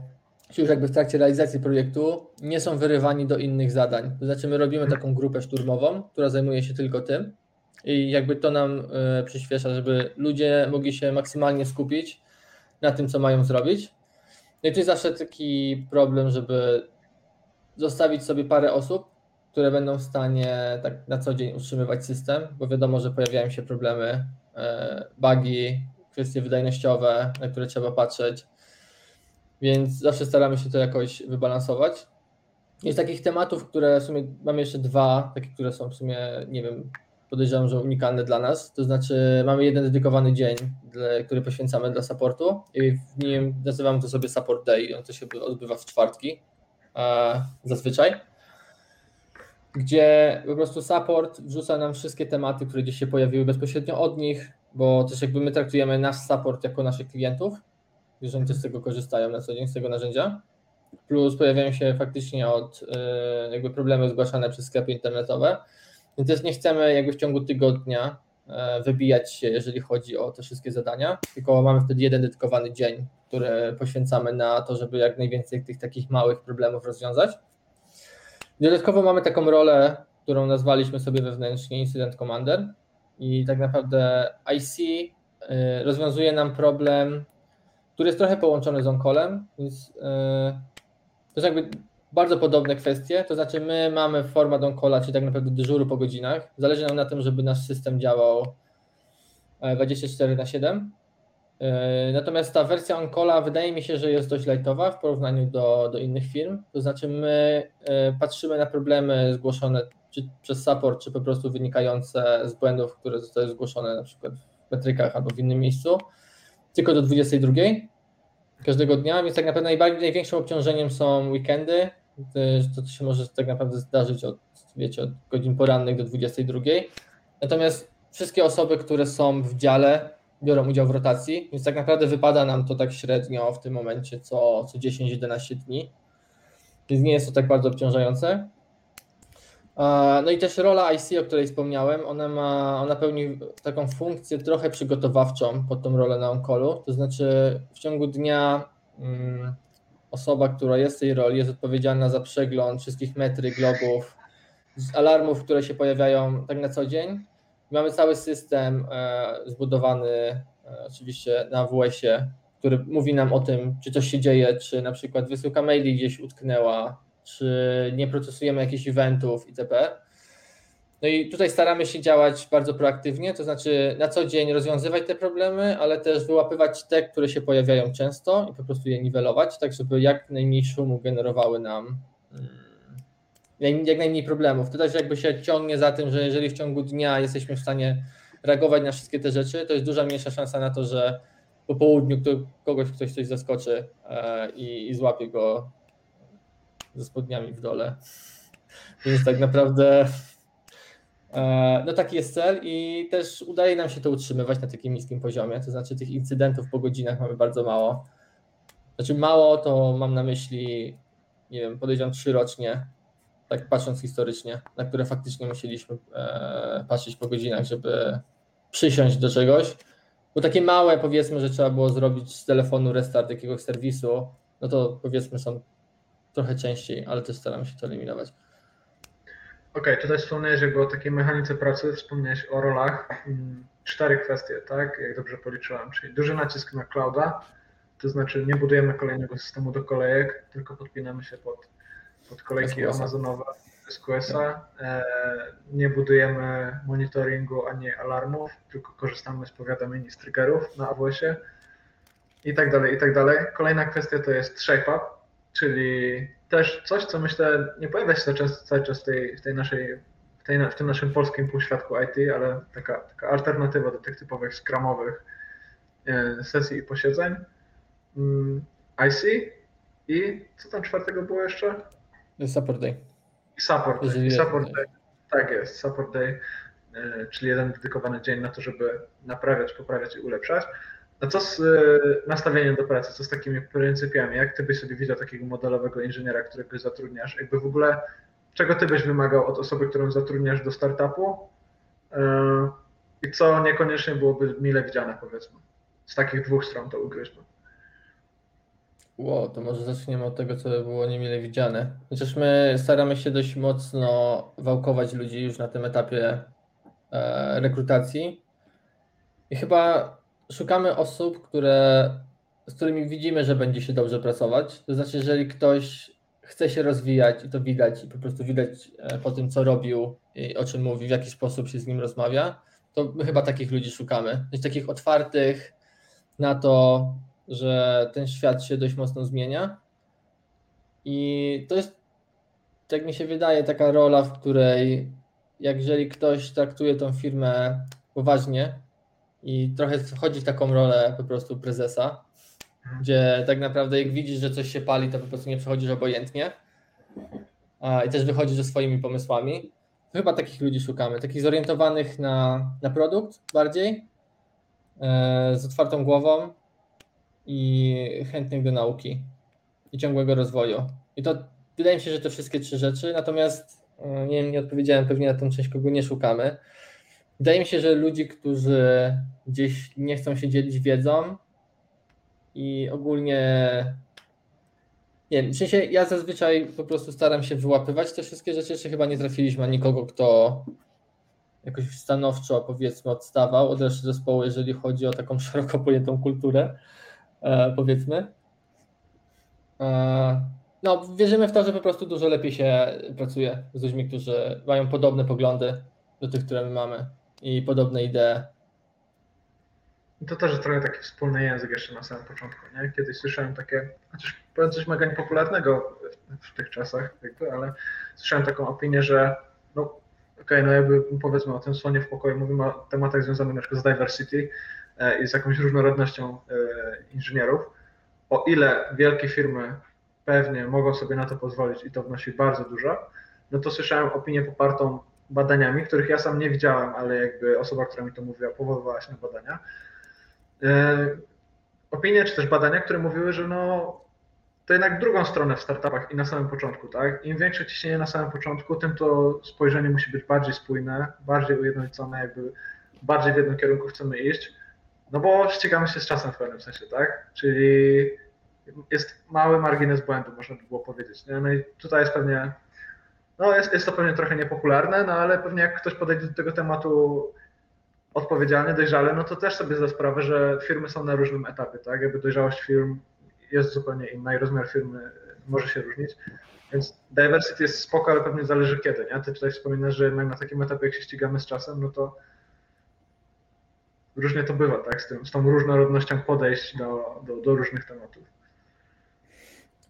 S2: już jakby w trakcie realizacji projektu, nie są wyrywani do innych zadań. To znaczy my robimy taką grupę szturmową, która zajmuje się tylko tym i jakby to nam y, przyspiesza, żeby ludzie mogli się maksymalnie skupić na tym, co mają zrobić. No i to jest zawsze taki problem, żeby zostawić sobie parę osób, które będą w stanie tak na co dzień utrzymywać system, bo wiadomo, że pojawiają się problemy E, bugi, kwestie wydajnościowe, na które trzeba patrzeć. Więc zawsze staramy się to jakoś wybalansować. Jest takich tematów, które w sumie mamy jeszcze dwa, takie, które są w sumie, nie wiem, podejrzewam, że unikalne dla nas. To znaczy, mamy jeden dedykowany dzień, który poświęcamy dla supportu i w nim nazywamy to sobie Support Day. On to się odbywa w czwartki zazwyczaj gdzie po prostu support wrzuca nam wszystkie tematy, które gdzieś się pojawiły bezpośrednio od nich, bo też jakby my traktujemy nasz support jako naszych klientów, że oni też z tego korzystają na co dzień, z tego narzędzia. Plus pojawiają się faktycznie od e, jakby problemy zgłaszane przez sklepy internetowe. Więc też nie chcemy jakby w ciągu tygodnia e, wybijać się, jeżeli chodzi o te wszystkie zadania, tylko mamy wtedy jeden dedykowany dzień, który poświęcamy na to, żeby jak najwięcej tych takich małych problemów rozwiązać. Dodatkowo mamy taką rolę, którą nazwaliśmy sobie wewnętrznie Incident Commander i tak naprawdę IC y, rozwiązuje nam problem, który jest trochę połączony z on-callem, więc y, to są jakby bardzo podobne kwestie, to znaczy my mamy format on-calla, czyli tak naprawdę dyżuru po godzinach. Zależy nam na tym, żeby nasz system działał 24 e, na 7 E, natomiast ta wersja Oncola wydaje mi się, że jest dość lightowa w porównaniu do, do innych firm. To znaczy, my e, patrzymy na problemy zgłoszone czy przez support, czy po prostu wynikające z błędów, które zostały zgłoszone na przykład w metrykach albo w innym miejscu, tylko do 22 każdego dnia, więc tak naprawdę najbardziej, największym obciążeniem są weekendy. To, to się może tak naprawdę zdarzyć od, wiecie, od godzin porannych do 22. Natomiast wszystkie osoby, które są w dziale, biorą udział w rotacji, więc tak naprawdę wypada nam to tak średnio w tym momencie co, co 10-11 dni, więc nie jest to tak bardzo obciążające. No i też rola IC, o której wspomniałem, ona ma, ona pełni taką funkcję trochę przygotowawczą pod tą rolę na onkolu, to znaczy w ciągu dnia mm, osoba, która jest w tej roli, jest odpowiedzialna za przegląd wszystkich metry, globów, alarmów, które się pojawiają tak na co dzień, Mamy cały system e, zbudowany e, oczywiście na WS-ie, który mówi nam o tym, czy coś się dzieje, czy na przykład wysyłka maili gdzieś utknęła, czy nie procesujemy jakichś eventów itp. No i tutaj staramy się działać bardzo proaktywnie, to znaczy na co dzień rozwiązywać te problemy, ale też wyłapywać te, które się pojawiają często i po prostu je niwelować, tak żeby jak najmniej szumu generowały nam mm, jak najmniej problemów. To też jakby się ciągnie za tym, że jeżeli w ciągu dnia jesteśmy w stanie reagować na wszystkie te rzeczy, to jest duża mniejsza szansa na to, że po południu kogoś ktoś coś zaskoczy e, i, złapie go ze spodniami w dole. Więc tak naprawdę no taki jest cel i też udaje nam się to utrzymywać na takim niskim poziomie, to znaczy tych incydentów po godzinach mamy bardzo mało. Znaczy mało to mam na myśli, nie wiem, podejrzewam trzy rocznie, tak patrząc historycznie, na które faktycznie musieliśmy e, patrzeć po godzinach, żeby przysiąść do czegoś. Bo takie małe, powiedzmy, że trzeba było zrobić z telefonu restart jakiegoś serwisu, no to powiedzmy są trochę częściej, ale też staramy się to eliminować.
S3: Okej, okay, tutaj wspomniałeś jakby o takiej mechanice pracy, wspomniałeś o rolach. Mm, cztery kwestie, tak? Jak dobrze policzyłem, czyli duży nacisk na clouda, to znaczy nie budujemy kolejnego systemu do kolejek, tylko podpinamy się pod pod kolejki Amazonowe SQS-a. E, nie budujemy monitoringu ani alarmów, tylko korzystamy z powiadomień z triggerów na AWS-ie i tak dalej, i tak dalej. Kolejna kwestia to jest ShapeUp, czyli też coś, co myślę nie pojawia się cały czas, w, tej, w tej naszej w, tej, w tym naszym polskim półświadku IT, ale taka, taka alternatywa do tych typowych skramowych e, sesji i posiedzeń. Mm, IC i co tam czwartego było jeszcze?
S2: Support Day.
S3: Support Day. I support day. Tak jest, Support Day, e, czyli jeden dedykowany dzień na to, żeby naprawiać, poprawiać i ulepszać. A co z y, nastawieniem do pracy, co z takimi pryncypiami? Jak ty byś sobie widział takiego modelowego inżyniera, którego zatrudniasz? Jakby w ogóle, czego ty byś wymagał od osoby, którą zatrudniasz do startupu? Y, I co niekoniecznie byłoby mile widziane, powiedzmy? Z takich dwóch stron to ugryźmy.
S2: Ło, to może zaczniemy od tego, co było niemile widziane. Chociaż my staramy się dość mocno wałkować ludzi już na tym etapie e, rekrutacji. I chyba szukamy osób, które, z którymi widzimy, że będzie się dobrze pracować. To znaczy, jeżeli ktoś chce się rozwijać i to widać, i po prostu widać e, po tym, co robił i o czym mówi, w jaki sposób się z nim rozmawia, to my chyba takich ludzi szukamy. Jest takich otwartych na to, że ten świat się dość mocno zmienia. I to jest, tak mi się wydaje, taka rola, w której jak jeżeli ktoś traktuje tą firmę poważnie i trochę wchodzi w taką rolę po prostu prezesa, gdzie tak naprawdę jak widzisz, że coś się pali, to po prostu nie przechodzisz obojętnie a, i też wychodzisz ze swoimi pomysłami. Chyba takich ludzi szukamy, takich zorientowanych na, na produkt bardziej, e, z otwartą głową i chętnych do nauki i ciągłego rozwoju. I to wydaje mi się, że te wszystkie trzy rzeczy, natomiast e, nie, nie odpowiedziałem pewnie na tą część, kogo nie szukamy. Wydaje mi się, że ludzi, którzy gdzieś nie chcą się dzielić wiedzą i ogólnie nie wiem, w sensie ja zazwyczaj po prostu staram się wyłapywać te wszystkie rzeczy, jeszcze chyba nie trafiliśmy na nikogo, kto jakoś stanowczo powiedzmy odstawał od reszty zespołu, jeżeli chodzi o taką *laughs* szeroko pojętą kulturę, e, powiedzmy. E, no, wierzymy w to, że po prostu dużo lepiej się pracuje z ludźmi, którzy mają podobne poglądy do tych, które my mamy i podobne idee.
S3: I to też trochę taki wspólny język jeszcze na samym początku, nie? Kiedyś słyszałem takie, chociaż powiem coś mega niepopularnego w, w tych czasach, jakby, ale słyszałem taką opinię, że no okej, okay, no jakby powiedzmy o tym słonie w pokoju, mówimy o tematach związanych na przykład z diversity e, i z jakąś różnorodnością e, inżynierów, o ile wielkie firmy pewnie mogą sobie na to pozwolić i to wnosi bardzo dużo, no to słyszałem opinię popartą badaniami, których ja sam nie widziałem, ale jakby osoba, która mi to mówiła, powoływała się na badania. E, opinie czy też badania, które mówiły, że no to jednak drugą stronę w startupach i na samym początku, tak? Im większe ciśnienie na samym początku, tym to spojrzenie musi być bardziej spójne, bardziej ujednolicone, jakby bardziej w jednym kierunku chcemy iść, no bo ścigamy się z czasem w pewnym sensie, tak? Czyli jest mały margines błędu, można by było powiedzieć. No i tutaj jest pewnie no jest, jest to pewnie trochę niepopularne, no ale pewnie jak ktoś podejdzie do tego tematu odpowiedzialnie, dojrzale, no to też sobie zda sprawę, że firmy są na różnym etapie, tak? Jakby dojrzałość firm jest zupełnie inna i rozmiar firmy może się różnić. Więc diversity jest spoko, ale pewnie zależy kiedy, nie? Ty tutaj wspominasz, że jednak na takim etapie, jak się ścigamy z czasem, no to różnie to bywa, tak? Z, tym, z tą różnorodnością podejść do, do, do różnych tematów.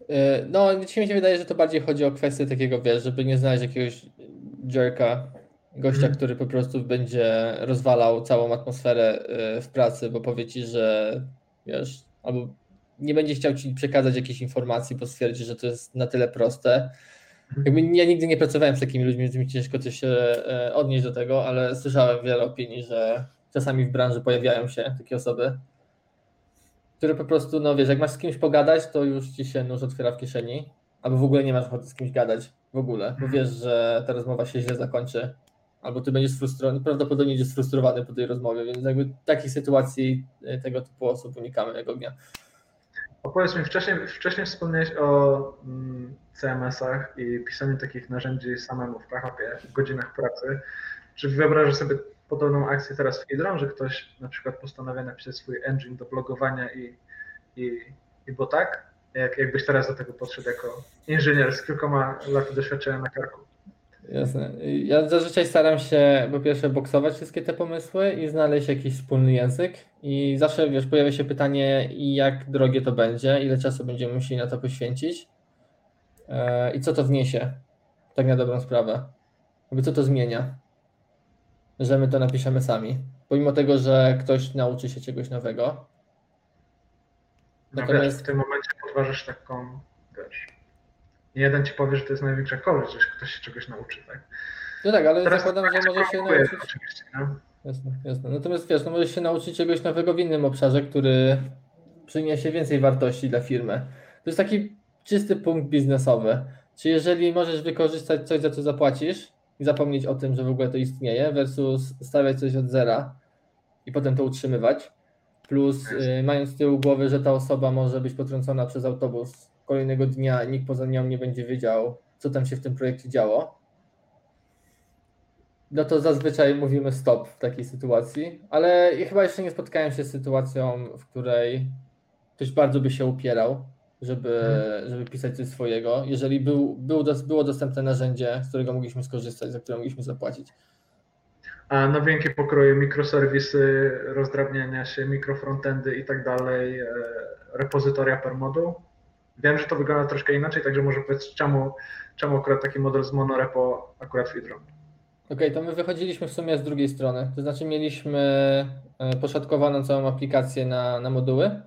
S2: E, no, dzisiaj mi się wydaje, że to bardziej chodzi o kwestię takiego, wiesz, żeby nie znaleźć jakiegoś jerka, gościa, mm. który po prostu będzie rozwalał całą atmosferę e, w pracy, bo powie ci, że wiesz, albo nie będzie chciał ci przekazać jakiejś informacji, bo stwierdzi, że to jest na tyle proste. Mhm. Jakby ja nigdy nie pracowałem z takimi ludźmi, więc mi ciężko coś się e, odnieść do tego, ale słyszałem wiele opinii, że czasami w branży pojawiają się takie osoby, które po prostu, no wiesz, jak masz z kimś pogadać, to już ci się nóż otwiera w kieszeni, albo w ogóle nie masz ochoty z kimś gadać w ogóle, bo wiesz, że ta rozmowa się źle zakończy, albo ty będziesz sfrustrowany, prawdopodobnie będziesz sfrustrowany po tej rozmowie, więc jakby takich sytuacji y, tego typu osób unikamy jak ognia.
S3: Opowiedz mi, wcześniej, wcześniej wspomniałeś o mm, CMS-ach i pisaniu takich narzędzi samemu w PHP w godzinach pracy. Czy wyobrażasz sobie podobną akcję teraz w Hydron, że ktoś na przykład postanawia napisać swój engine do blogowania i, i, i bo tak? Jak, jakbyś teraz do tego podszedł jako inżynier z kilkoma laty doświadczenia na karku?
S2: Jasne. Ja zazwyczaj staram się po pierwsze boksować wszystkie te pomysły i znaleźć jakiś wspólny język. I zawsze wiesz, pojawia się pytanie, jak drogie to będzie, ile czasu będziemy musieli na to poświęcić e, i co to wniesie, tak na dobrą sprawę. Jakby co to zmienia że my to napiszemy sami. Pomimo tego, że ktoś nauczy się czegoś nowego.
S3: No Natomiast wiesz, w tym momencie podważasz taką, nie jeden ci powie, że to jest największa korzyść, że ktoś się czegoś nauczy, tak?
S2: No tak, ale Teraz zakładam, że może się nauczyć.
S3: Oczywiście, no?
S2: jasne, jasne. Natomiast wiesz, no możesz się nauczyć czegoś nowego w innym obszarze, który przyniesie więcej wartości dla firmy. To jest taki czysty punkt biznesowy. Czy jeżeli możesz wykorzystać coś, za co zapłacisz i zapomnieć o tym, że w ogóle to istnieje, versus stawiać coś od zera i potem to utrzymywać, plus y, mając z tyłu głowy, że ta osoba może być potrącona przez autobus kolejnego dnia i nikt poza nią nie będzie wiedział, co tam się w tym projekcie działo, no to zazwyczaj mówimy stop w takiej sytuacji, ale chyba jeszcze nie spotkałem się z sytuacją, w której ktoś bardzo by się upierał, żeby, żeby pisać coś swojego, jeżeli był, był, było dostępne narzędzie, z którego mogliśmy skorzystać, za które mogliśmy zapłacić.
S3: A nowinki pokroju mikroserwisy, rozdrabniania się, mikrofrontendy i tak dalej, e, repozytoria per moduł. Wiem, że to wygląda troszkę inaczej, także może powiedz, czemu, czemu akurat taki model z monorepo akurat w Idron?
S2: Okej, okay, to my wychodziliśmy w sumie z drugiej strony. To znaczy mieliśmy e, poszatkowaną całą aplikację na, na moduły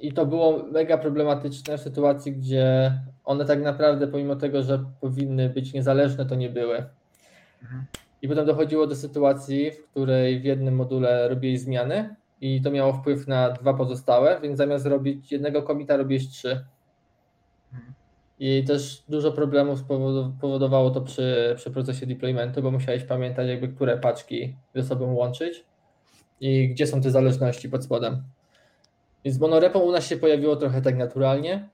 S2: i to było mega problematyczne w sytuacji, gdzie one tak naprawdę, pomimo tego, że powinny być niezależne, to nie były. Mhm. I potem dochodziło do sytuacji, w której w jednym module robiłeś zmiany i to miało wpływ na dwa pozostałe, więc zamiast robić jednego komita, robiłeś trzy. Mhm. I też dużo problemów powodowało to przy, przy procesie deploymentu, bo musiałeś pamiętać, jakby które paczki ze sobą łączyć i gdzie są te zależności pod spodem. Więc monorepo u nas się pojawiło trochę tak naturalnie,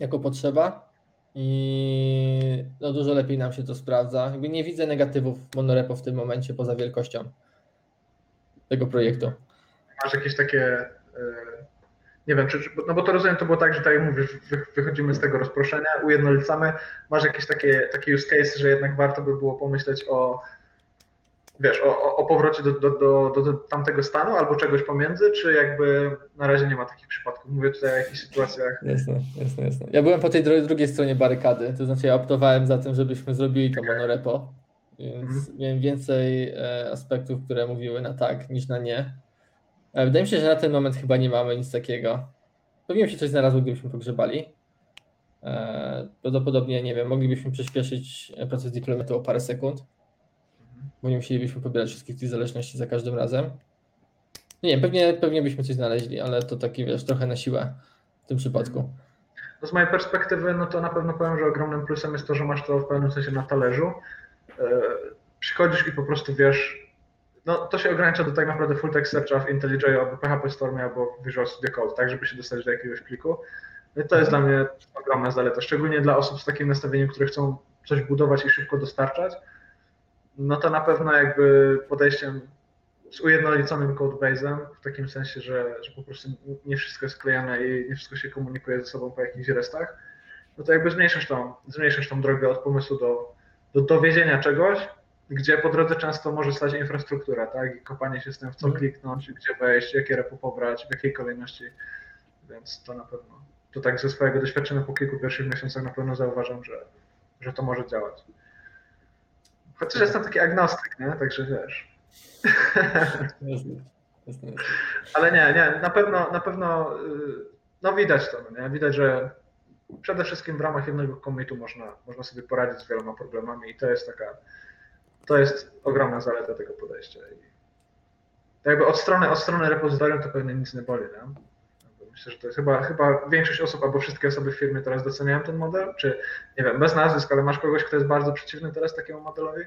S2: jako potrzeba i no dużo lepiej nam się to sprawdza. Jakby nie widzę negatywów monorepo w tym momencie poza wielkością tego projektu.
S3: Masz jakieś takie, e, nie wiem, czy, no bo to rozumiem, to było tak, że tak jak mówisz, wychodzimy z tego rozproszenia, ujednolicamy. Masz jakieś takie, takie use case, że jednak warto by było pomyśleć o wiesz, o, o powrocie do, do, do, do, tamtego stanu albo czegoś pomiędzy, czy jakby na razie nie ma takich przypadków? Mówię tutaj o jakichś sytuacjach.
S2: Jasne, jasne, jasne. Ja byłem po tej drugiej stronie barykady, to znaczy ja optowałem za tym, żebyśmy zrobili to monorepo, więc mhm. miałem więcej e, aspektów, które mówiły na tak niż na nie. E, wydaje mi się, że na ten moment chyba nie mamy nic takiego. Pewnie się coś znalazło, gdybyśmy pogrzebali. E, prawdopodobnie, nie wiem, moglibyśmy przyspieszyć proces deploymentu o parę sekund bo nie musielibyśmy pobierać wszystkich tych zależności za każdym razem. Nie wiem, pewnie, pewnie byśmy coś znaleźli, ale to taki, wiesz, trochę na siłę w tym przypadku.
S3: No z mojej perspektywy, no to na pewno powiem, że ogromnym plusem jest to, że masz to w pewnym sensie na talerzu. E, przychodzisz i po prostu wiesz, no to się ogranicza do tak naprawdę full text searcha w IntelliJ albo PHP Stormie albo Visual Studio Code, tak, żeby się dostać do jakiegoś pliku. No i to jest dla mnie ogromna zaleta, szczególnie dla osób z takim nastawieniem, które chcą coś budować i szybko dostarczać no to na pewno jakby podejściem z ujednoliconym codebase'em, w takim sensie, że, że po prostu nie wszystko jest klejane i nie wszystko się komunikuje ze sobą po jakichś restach, no to jakby zmniejszasz tą, zmniejszasz tą drogę od pomysłu do, do dowiezienia czegoś, gdzie po drodze często może stać infrastruktura, tak? I kopanie się z tym, w co mhm. kliknąć, gdzie wejść, jakie repo pobrać, w jakiej kolejności. Więc to na pewno, to tak ze swojego doświadczenia po kilku pierwszych miesiącach na pewno zauważam, że, że to może działać. Chociaż jestem taki agnostyk, nie? Także wiesz. *laughs* Ale nie, nie, na pewno, na pewno y, no widać to, no nie? Widać, że przede wszystkim w ramach jednego commitu można, można sobie poradzić z wieloma problemami i to jest taka, to jest ogromna zaleta tego podejścia. I jakby od strony, od strony repozytorium to pewnie nic nie boli, nie? Myślę, że to jest chyba, chyba większość osób albo wszystkie osoby w firmie teraz doceniają ten model, czy nie wiem, bez nazwisk, ale masz kogoś, kto jest bardzo przeciwny teraz takiemu modelowi?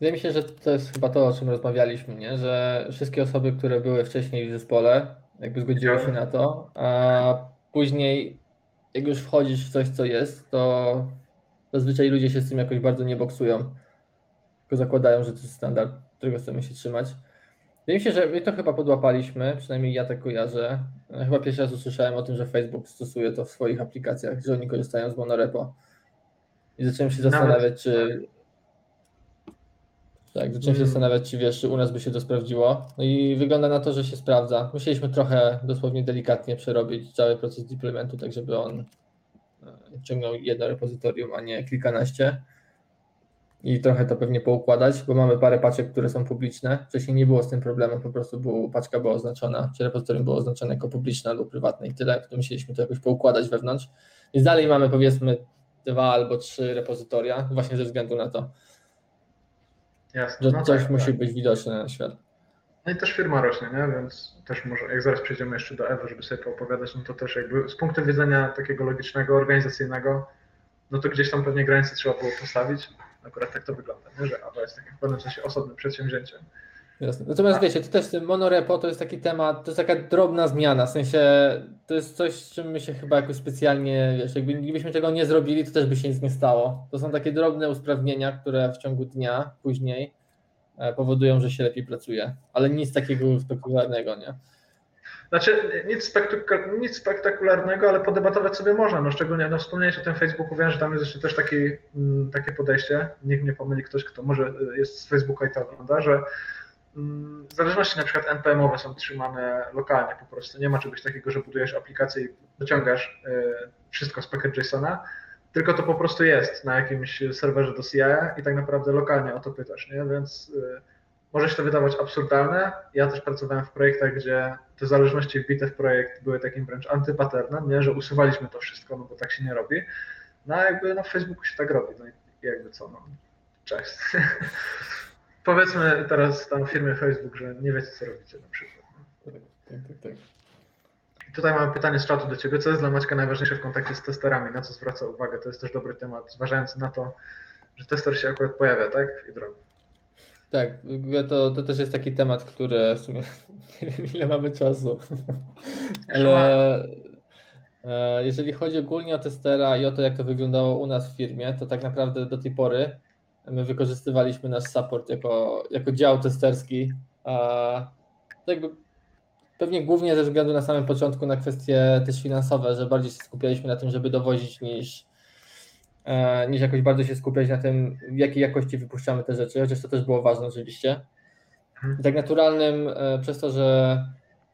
S2: Wydaje mi się, że to jest chyba to, o czym rozmawialiśmy, nie? że wszystkie osoby, które były wcześniej w zespole, jakby zgodziły się na to, a później jak już wchodzisz w coś, co jest, to zazwyczaj ludzie się z tym jakoś bardzo nie boksują, tylko zakładają, że to jest standard, którego chcemy się trzymać. Wydaje mi się, że my to chyba podłapaliśmy, przynajmniej ja tak kojarzę. Chyba pierwszy raz usłyszałem o tym, że Facebook stosuje to w swoich aplikacjach, że oni korzystają z monorepo. I zacząłem się zastanawiać, czy. Tak, zacząłem się hmm. zastanawiać, czy wiesz, czy u nas by się to sprawdziło. No i wygląda na to, że się sprawdza. Musieliśmy trochę dosłownie delikatnie przerobić cały proces deploymentu, tak żeby on e, ciągnął jedno repozytorium, a nie kilkanaście i trochę to pewnie poukładać, bo mamy parę paczek, które są publiczne. Wcześniej nie było z tym problemu, po prostu było, paczka była oznaczona, czy repozytorium było oznaczone jako publiczne lub prywatne i tyle, to musieliśmy to jakoś poukładać wewnątrz. Więc dalej mamy powiedzmy dwa albo trzy repozytoria, właśnie ze względu na to.
S3: Jasne.
S2: że
S3: no
S2: coś
S3: tak,
S2: musi
S3: tak.
S2: być widoczne na świat.
S3: No i też firma rośnie, nie? Więc też może, jak zaraz przejdziemy jeszcze do Ewy, żeby sobie poopowiadać, no to też jakby z punktu widzenia takiego logicznego, organizacyjnego, no to gdzieś tam pewnie granice trzeba było postawić. Akurat tak to wygląda, nie? że Ewa jest takim w pewnym sensie osobnym przedsięwzięciem.
S2: Jasne. Natomiast wiecie, to też monorepo to jest taki temat, to jest taka drobna zmiana, w sensie to jest coś, z czym my się chyba jakoś specjalnie, wiesz, jakby gdybyśmy tego nie zrobili, to też by się nic nie stało. To są takie drobne usprawnienia, które w ciągu dnia później e, powodują, że się lepiej pracuje, ale nic takiego spektakularnego, nie?
S3: Znaczy, nic, spektak- nic spektakularnego, ale podebatować sobie można. No szczególnie, no wspomniałeś o tym Facebooku, wiem, że tam jest jeszcze też taki, mm, takie podejście, niech nie pomyli ktoś, kto może y, jest z Facebooka i to ogląda, że mm, zależności na przykład NPM-owe są trzymane lokalnie po prostu. Nie ma czegoś takiego, że budujesz aplikację i dociągasz y, wszystko z package JSON-a, tylko to po prostu jest na jakimś serwerze do CI i tak naprawdę lokalnie o to pytasz, nie? Więc y, może się to wydawać absurdalne. Ja też pracowałem w projektach, gdzie te zależności wbite w projekt były takim wręcz antypaternem, nie? że usuwaliśmy to wszystko, no bo tak się nie robi. No a jakby no, w Facebooku się tak robi, no i jakby co, no cześć. *laughs* Powiedzmy teraz tam firmie Facebook, że nie wiecie co robicie na przykład.
S2: Tak, tak, tak.
S3: I tutaj mamy pytanie z czatu do Ciebie. Co jest dla Maćka najważniejsze w kontakcie z testerami? Na co zwraca uwagę? To jest też dobry temat, zważając na to, że tester się akurat pojawia, tak? W Idron.
S2: Tak, to, to też jest taki temat, który w sumie *laughs* nie wiem ile mamy czasu, *laughs* ale e, jeżeli chodzi ogólnie o testera i o to, jak to wyglądało u nas w firmie, to tak naprawdę do tej pory my wykorzystywaliśmy nasz support jako, jako dział testerski, a jakby pewnie głównie ze względu na samym początku na kwestie też finansowe, że bardziej się skupialiśmy na tym, żeby dowozić niż, niż jakoś bardzo się skupiać na tym, w jakiej jakości wypuszczamy te rzeczy, chociaż to też było ważne oczywiście. I tak naturalnym, e, przez to, że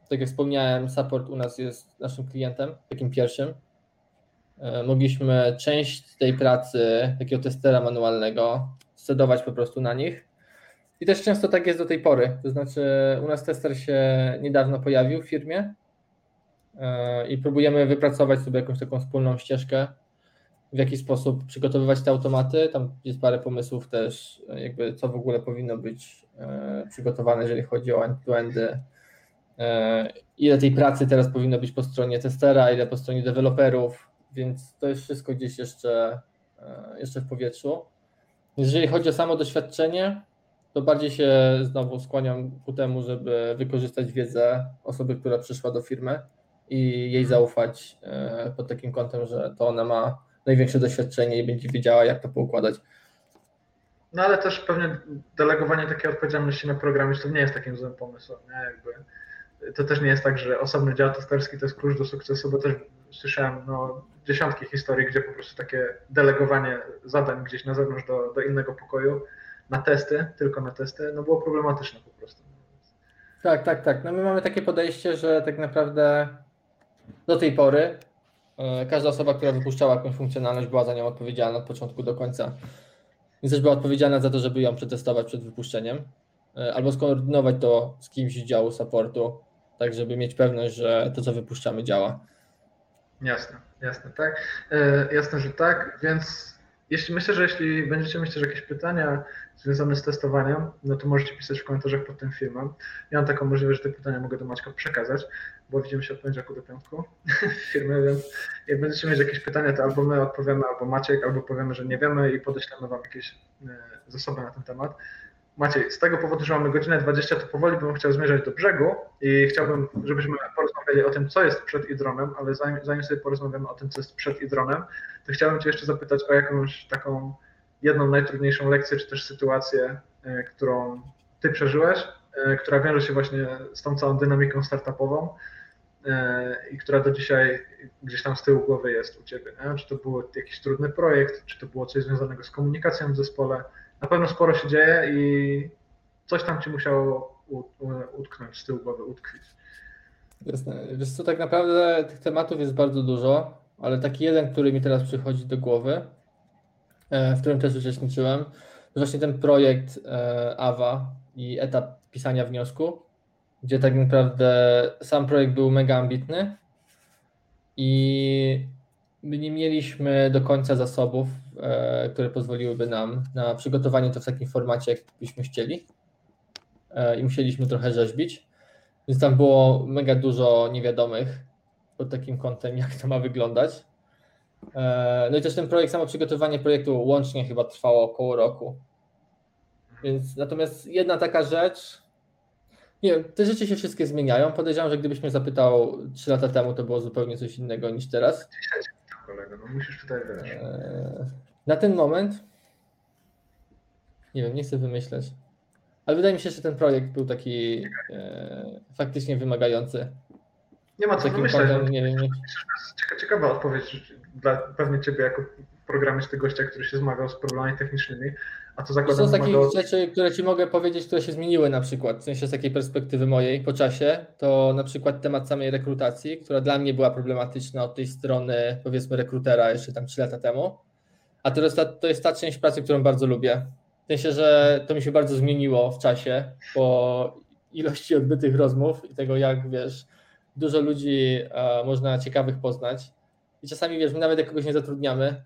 S2: tak jak wspomniałem, support u nas jest naszym klientem, takim pierwszym, e, mogliśmy część tej pracy takiego testera manualnego scedować po prostu na nich. I też często tak jest do tej pory. To znaczy, u nas tester się niedawno pojawił w firmie e, i próbujemy wypracować sobie jakąś taką wspólną ścieżkę, w jaki sposób przygotowywać te automaty. Tam jest parę pomysłów też, jakby co w ogóle powinno być e, przygotowane, jeżeli chodzi o end-to-endy. E, Ile tej pracy teraz powinno być po stronie testera, ile po stronie deweloperów, więc to jest wszystko gdzieś jeszcze, e, jeszcze w powietrzu. Jeżeli chodzi o samo doświadczenie, to bardziej się znowu skłaniam ku temu, żeby wykorzystać wiedzę osoby, która przyszła do firmy i jej zaufać e, pod takim kątem, że to ona ma największe doświadczenie i będzie wiedziała, jak to poukładać.
S3: No ale też pewnie delegowanie takiej odpowiedzialności na programistów nie jest takim złym pomysłem. Nie? Jakby, to też nie jest tak, że osobny dział testerski to jest klucz do sukcesu, bo też słyszałem no, dziesiątki historii, gdzie po prostu takie delegowanie zadań gdzieś na zewnątrz do, do innego pokoju na testy, tylko na testy, no było problematyczne po prostu.
S2: Tak, tak, tak. No my mamy takie podejście, że tak naprawdę do tej pory każda osoba, która wypuszczała jakąś funkcjonalność, była za nią odpowiedzialna od początku do końca. Więc też była odpowiedzialna za to, żeby ją przetestować przed wypuszczeniem, e, albo skoordynować to z kimś z działu supportu, tak żeby mieć pewność, że to, co wypuszczamy, działa.
S3: Jasne, jasne, tak. E, jasne, że tak, więc jeśli myślę, że jeśli będziecie mieć też jakieś pytania związane z testowaniem, no to możecie pisać w komentarzach pod tym filmem. Ja mam taką możliwość, że te pytania mogę do Maćka przekazać, bo widzimy się od poniedziałku do piątku w firmie, więc jak będziecie mieć jakieś pytania, to albo my odpowiemy, albo Maciek, albo powiemy, że nie wiemy i podeślemy Wam jakieś e, zasoby na ten temat. Maciej, z tego powodu, że mamy godzinę 20, to powoli bym chciał zmierzać do brzegu i chciałbym, żebyśmy porozmawiali o tym, co jest przed idronem, ale zanim, zanim sobie porozmawiamy o tym, co jest przed idronem, to chciałbym Cię jeszcze zapytać o jakąś taką jedną najtrudniejszą lekcję, czy też sytuację, e, którą Ty przeżyłeś, e, która wiąże się właśnie z tą całą dynamiką startupową e, i która do dzisiaj gdzieś tam z tyłu głowy jest u Ciebie. Nie? Czy to był jakiś trudny projekt, czy to było coś związanego z komunikacją w zespole, na pewno sporo się dzieje i coś tam ci musiało utknąć z tyłu głowy, utkwić.
S2: Jasne. Wiesz co, tak naprawdę tych tematów jest bardzo dużo, ale taki jeden, który mi teraz przychodzi do głowy, w którym też uczestniczyłem, to właśnie ten projekt AWA i etap pisania wniosku, gdzie tak naprawdę sam projekt był mega ambitny i my nie mieliśmy do końca zasobów, e, które pozwoliłyby nam na przygotowanie to w takim formacie, jak byśmy chcieli. E, I musieliśmy trochę rzeźbić. Więc tam było mega dużo niewiadomych pod takim kątem, jak to ma wyglądać. E, no i też ten projekt, samo przygotowanie projektu łącznie chyba trwało około roku. Więc natomiast jedna taka rzecz, nie wiem, te rzeczy się wszystkie zmieniają. Podejrzewam, że gdybyś mnie zapytał 3 lata temu, to było zupełnie coś innego niż teraz.
S3: Kolego, no musisz tutaj wiesz.
S2: E, Na ten moment, nie wiem, nie chcę wymyśleć, ale wydaje mi się, że ten projekt był taki e, faktycznie wymagający.
S3: Nie ma co wymyślać. no,
S2: nie wiem, nie,
S3: cieka- Ciekawa odpowiedź dla pewnie ciebie jako programisty gościa, który się zmagał z problemami technicznymi, a to
S2: To
S3: zakładam
S2: są takich
S3: wymagało-
S2: rzeczy, które ci mogę powiedzieć, które się zmieniły na przykład, w sensie z takiej perspektywy mojej po czasie, to na przykład temat samej rekrutacji, która dla mnie była problematyczna od tej strony powiedzmy rekrutera jeszcze tam 3 lata temu, a teraz ta, to jest ta część pracy, którą bardzo lubię. W sensie, że to mi się bardzo zmieniło w czasie po ilości odbytych rozmów i tego jak, wiesz, dużo ludzi e, można ciekawych poznać. I czasami, wiesz, my nawet jak kogoś nie zatrudniamy,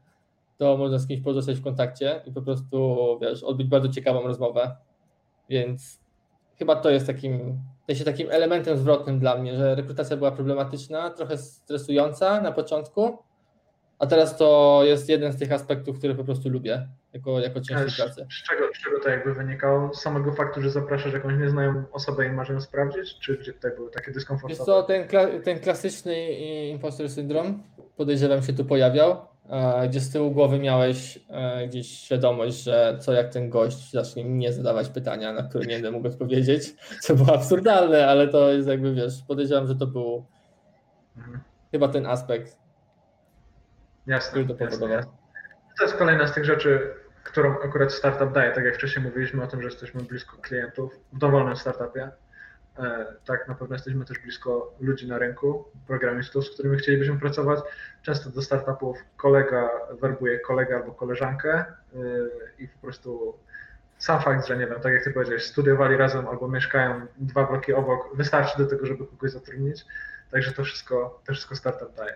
S2: to można z kimś pozostać w kontakcie i po prostu, wiesz, odbyć bardzo ciekawą rozmowę. Więc chyba to jest takim, sensie takim elementem zwrotnym dla mnie, że rekrutacja była problematyczna, trochę stresująca na początku, a teraz to jest jeden z tych aspektów, które po prostu lubię jako, jako część pracy.
S3: z, czego, z czego to jakby wynikało? Z samego faktu, że zapraszasz jakąś nieznajomą osobę i masz ją sprawdzić? Czy gdzie tutaj były takie
S2: Wiesz
S3: dyskomfortowe?
S2: co, ten, kla- ten klasyczny impostor syndrom podejrzewam się tu pojawiał, gdzie z tyłu głowy miałeś e, gdzieś świadomość, że co jak ten gość zacznie mnie zadawać pytania, na które nie będę mógł odpowiedzieć, *laughs* co było absurdalne, ale to jest jakby, wiesz, podejrzewam, że to był
S3: Mhm.
S2: chyba ten aspekt,
S3: Jasne,
S2: który to
S3: jasne,
S2: powodował.
S3: jasne. To jest kolejna z tych rzeczy, którą akurat startup daje. Tak jak wcześniej mówiliśmy o tym, że jesteśmy blisko klientów w dowolnym startupie. E, Tak, na pewno jesteśmy też blisko ludzi na rynku, programistów, z którymi chcielibyśmy pracować. Często do startupów kolega werbuje kolegę albo koleżankę e, i po prostu sam fakt, że nie wiem, tak jak ty powiedziałeś, studiowali razem albo mieszkają dwa bloki obok, wystarczy do tego, żeby kogoś zatrudnić. Także to wszystko, to wszystko startup daje.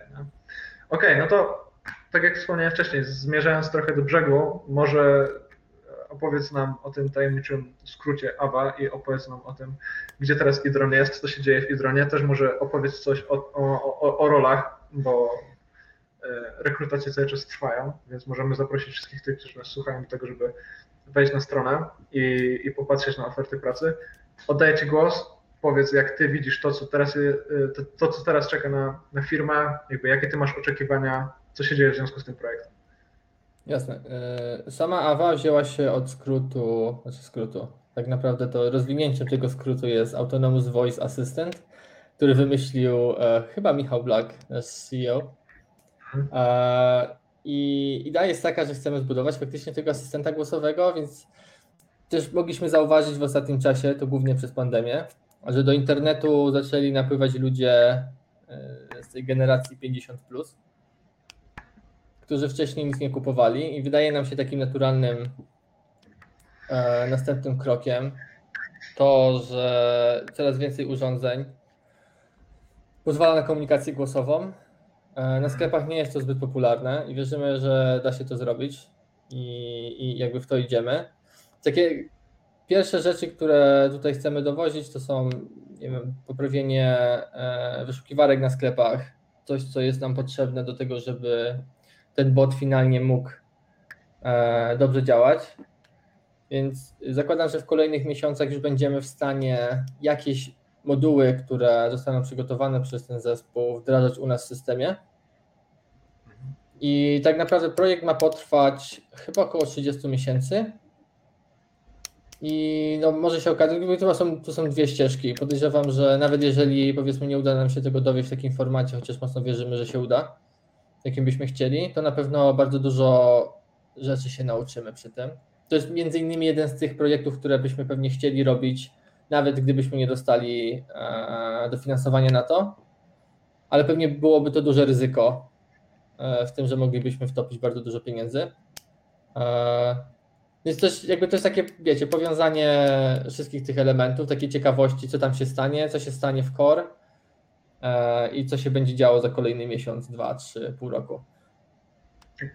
S3: Okej, no to tak jak wspomniałem wcześniej, zmierzając trochę do brzegu, może opowiedz nam o tym tajemniczym skrócie ABA i opowiedz nam o tym, gdzie teraz Idron jest, co się dzieje w Idronie. Też może opowiedz coś o, o, o, o rolach, bo e, rekrutacje cały czas trwają, więc możemy zaprosić wszystkich tych, którzy nas słuchają do tego, żeby wejść na stronę i, i popatrzeć na oferty pracy. Oddaję Ci głos. Powiedz, jak Ty widzisz to, co teraz, e, to, to, co teraz czeka na, na firmę, jakby jakie Ty masz oczekiwania, co się dzieje w związku z tym projektem.
S2: Jasne. E, Sama AWA wzięła się od skrótu, znaczy skrótu. Tak naprawdę to rozwinięciem tego skrótu jest Autonomous Voice Assistant, który wymyślił e, chyba Michał Black, CEO. E, I idea jest taka, że chcemy zbudować faktycznie tego asystenta głosowego, więc też mogliśmy zauważyć w ostatnim czasie, to głównie przez pandemię, że do internetu zaczęli napływać ludzie e, z tej generacji 50+. Plus którzy wcześniej nic nie kupowali i wydaje nam się takim naturalnym e, następnym krokiem to, że coraz więcej urządzeń pozwala na komunikację głosową. E, na sklepach nie jest to zbyt popularne i wierzymy, że da się to zrobić i, i jakby w to idziemy. Takie pierwsze rzeczy, które tutaj chcemy dowozić, to są nie wiem, poprawienie e, wyszukiwarek na sklepach, coś, co jest nam potrzebne do tego, żeby ten bot finalnie mógł e, dobrze działać. Więc zakładam, że w kolejnych miesiącach już będziemy w stanie jakieś moduły, które zostaną przygotowane przez ten zespół, wdrażać u nas w systemie. I tak naprawdę projekt ma potrwać chyba około 30 miesięcy. I no, może się okazać, to są, to są dwie ścieżki. Podejrzewam, że nawet jeżeli powiedzmy nie uda nam się tego dowieść w takim formacie, chociaż mocno wierzymy, że się uda, jakim byśmy chcieli, to na pewno bardzo dużo rzeczy się nauczymy przy tym. To jest między innymi jeden z tych projektów, które byśmy pewnie chcieli robić, nawet gdybyśmy nie dostali e, dofinansowania na to, ale pewnie byłoby to duże ryzyko e, w tym, że moglibyśmy wtopić bardzo dużo pieniędzy. E, więc też jakby to jest takie, wiecie, powiązanie wszystkich tych elementów, takiej ciekawości, co tam się stanie, co się stanie w core, i co się będzie działo za kolejny miesiąc, dwa, trzy, pół roku.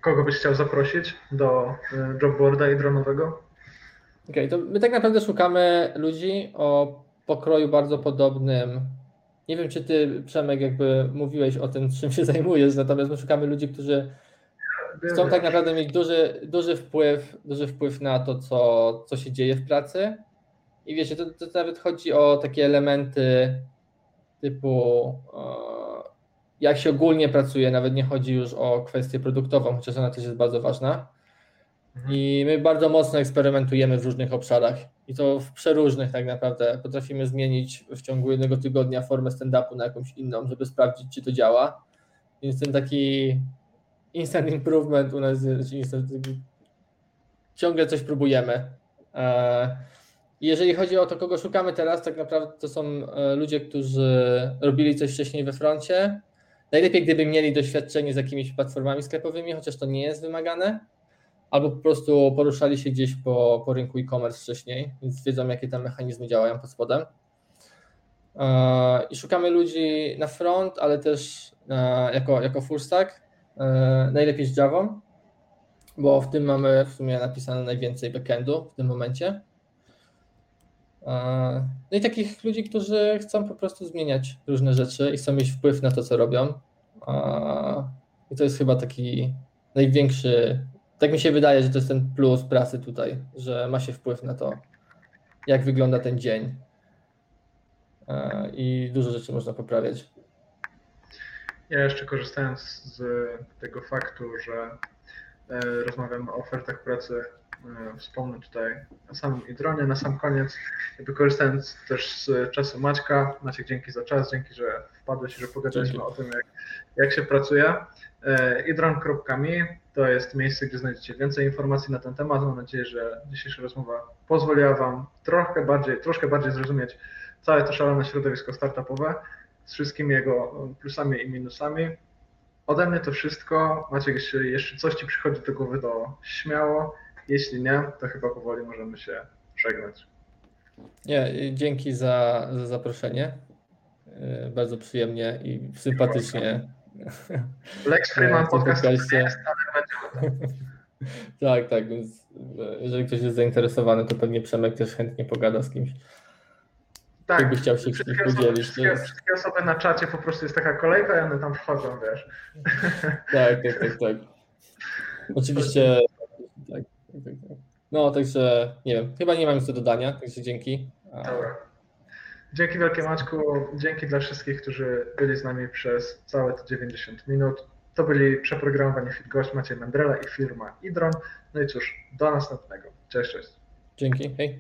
S3: kogo byś chciał zaprosić do e, jobboarda i dronowego?
S2: Okej, okay, to my tak naprawdę szukamy ludzi o pokroju bardzo podobnym. Nie wiem, czy ty, Przemek, jakby mówiłeś o tym, czym się *laughs* zajmujesz, natomiast my szukamy ludzi, którzy chcą tak naprawdę mieć duży, duży wpływ, duży wpływ na to, co, co się dzieje w pracy. I wiecie, to, to nawet chodzi o takie elementy typu e, jak się ogólnie pracuje, nawet nie chodzi już o kwestię produktową, chociaż ona też jest bardzo ważna. Mhm. I my bardzo mocno eksperymentujemy w różnych obszarach i to w przeróżnych tak naprawdę. Potrafimy zmienić w ciągu jednego tygodnia formę stand-upu na jakąś inną, żeby sprawdzić, czy to działa. Więc ten taki instant improvement u nas instant, ciągle coś próbujemy. E, jeżeli chodzi o to, kogo szukamy teraz, tak naprawdę to są e, ludzie, którzy robili coś wcześniej we froncie. Najlepiej, gdyby mieli doświadczenie z jakimiś platformami sklepowymi, chociaż to nie jest wymagane, albo po prostu poruszali się gdzieś po, po rynku e-commerce wcześniej, więc wiedzą, jakie tam mechanizmy działają pod spodem. E, I szukamy ludzi na front, ale też jako, jako full stack, e, najlepiej z Java, bo w tym mamy w sumie napisane najwięcej backendu w tym momencie. No i takich ludzi, którzy chcą po prostu zmieniać różne rzeczy i chcą mieć wpływ na to, co robią. I to jest chyba taki największy, tak mi się wydaje, że to jest ten plus pracy tutaj, że ma się wpływ na to, jak wygląda ten dzień. I dużo rzeczy można poprawiać.
S3: Ja jeszcze korzystając z tego faktu, że e, rozmawiamy o ofertach pracy E, wspomnę tutaj na samym Idronie, na sam koniec, jakby korzystając też z czasu Maćka, Maciek dzięki za czas, dzięki, że wpadłeś że pogadaliśmy dzięki. o tym, jak, jak się pracuje. E, idron.me to jest miejsce, gdzie znajdziecie więcej informacji na ten temat. Mam nadzieję, że dzisiejsza rozmowa pozwoliła Wam trochę bardziej, troszkę bardziej zrozumieć całe to szalone środowisko startupowe z wszystkimi jego plusami i minusami. Ode mnie to wszystko. Maciek, jeśli jeszcze coś Ci przychodzi do głowy, to śmiało. Jeśli nie, to chyba powoli możemy się żegnać.
S2: Nie, dzięki za, za zaproszenie. E, bardzo przyjemnie i sympatycznie. *laughs*
S3: Lex Freeman podcast jest, ale *laughs*
S2: Tak, tak, więc e, jeżeli ktoś jest zainteresowany, to pewnie Przemek też chętnie pogada z kimś. Tak, jakby chciał się wszystkie podzielić.
S3: Wszystkie, jest... wszystkie osoby na czacie po prostu jest taka kolejka i one tam wchodzą, wiesz.
S2: Tak, tak, tak, tak. *laughs* Oczywiście tak. No, także nie wiem, chyba nie mam nic do dodania, także dzięki.
S3: Dobra. Dzięki wielkie Maćku, dzięki dla wszystkich, którzy byli z nami przez całe te 90 minut. To byli przeprogramowani fit gość Maciej Mendrela i firma Idron. No i cóż, do następnego. Cześć, cześć.
S2: Dzięki, hej.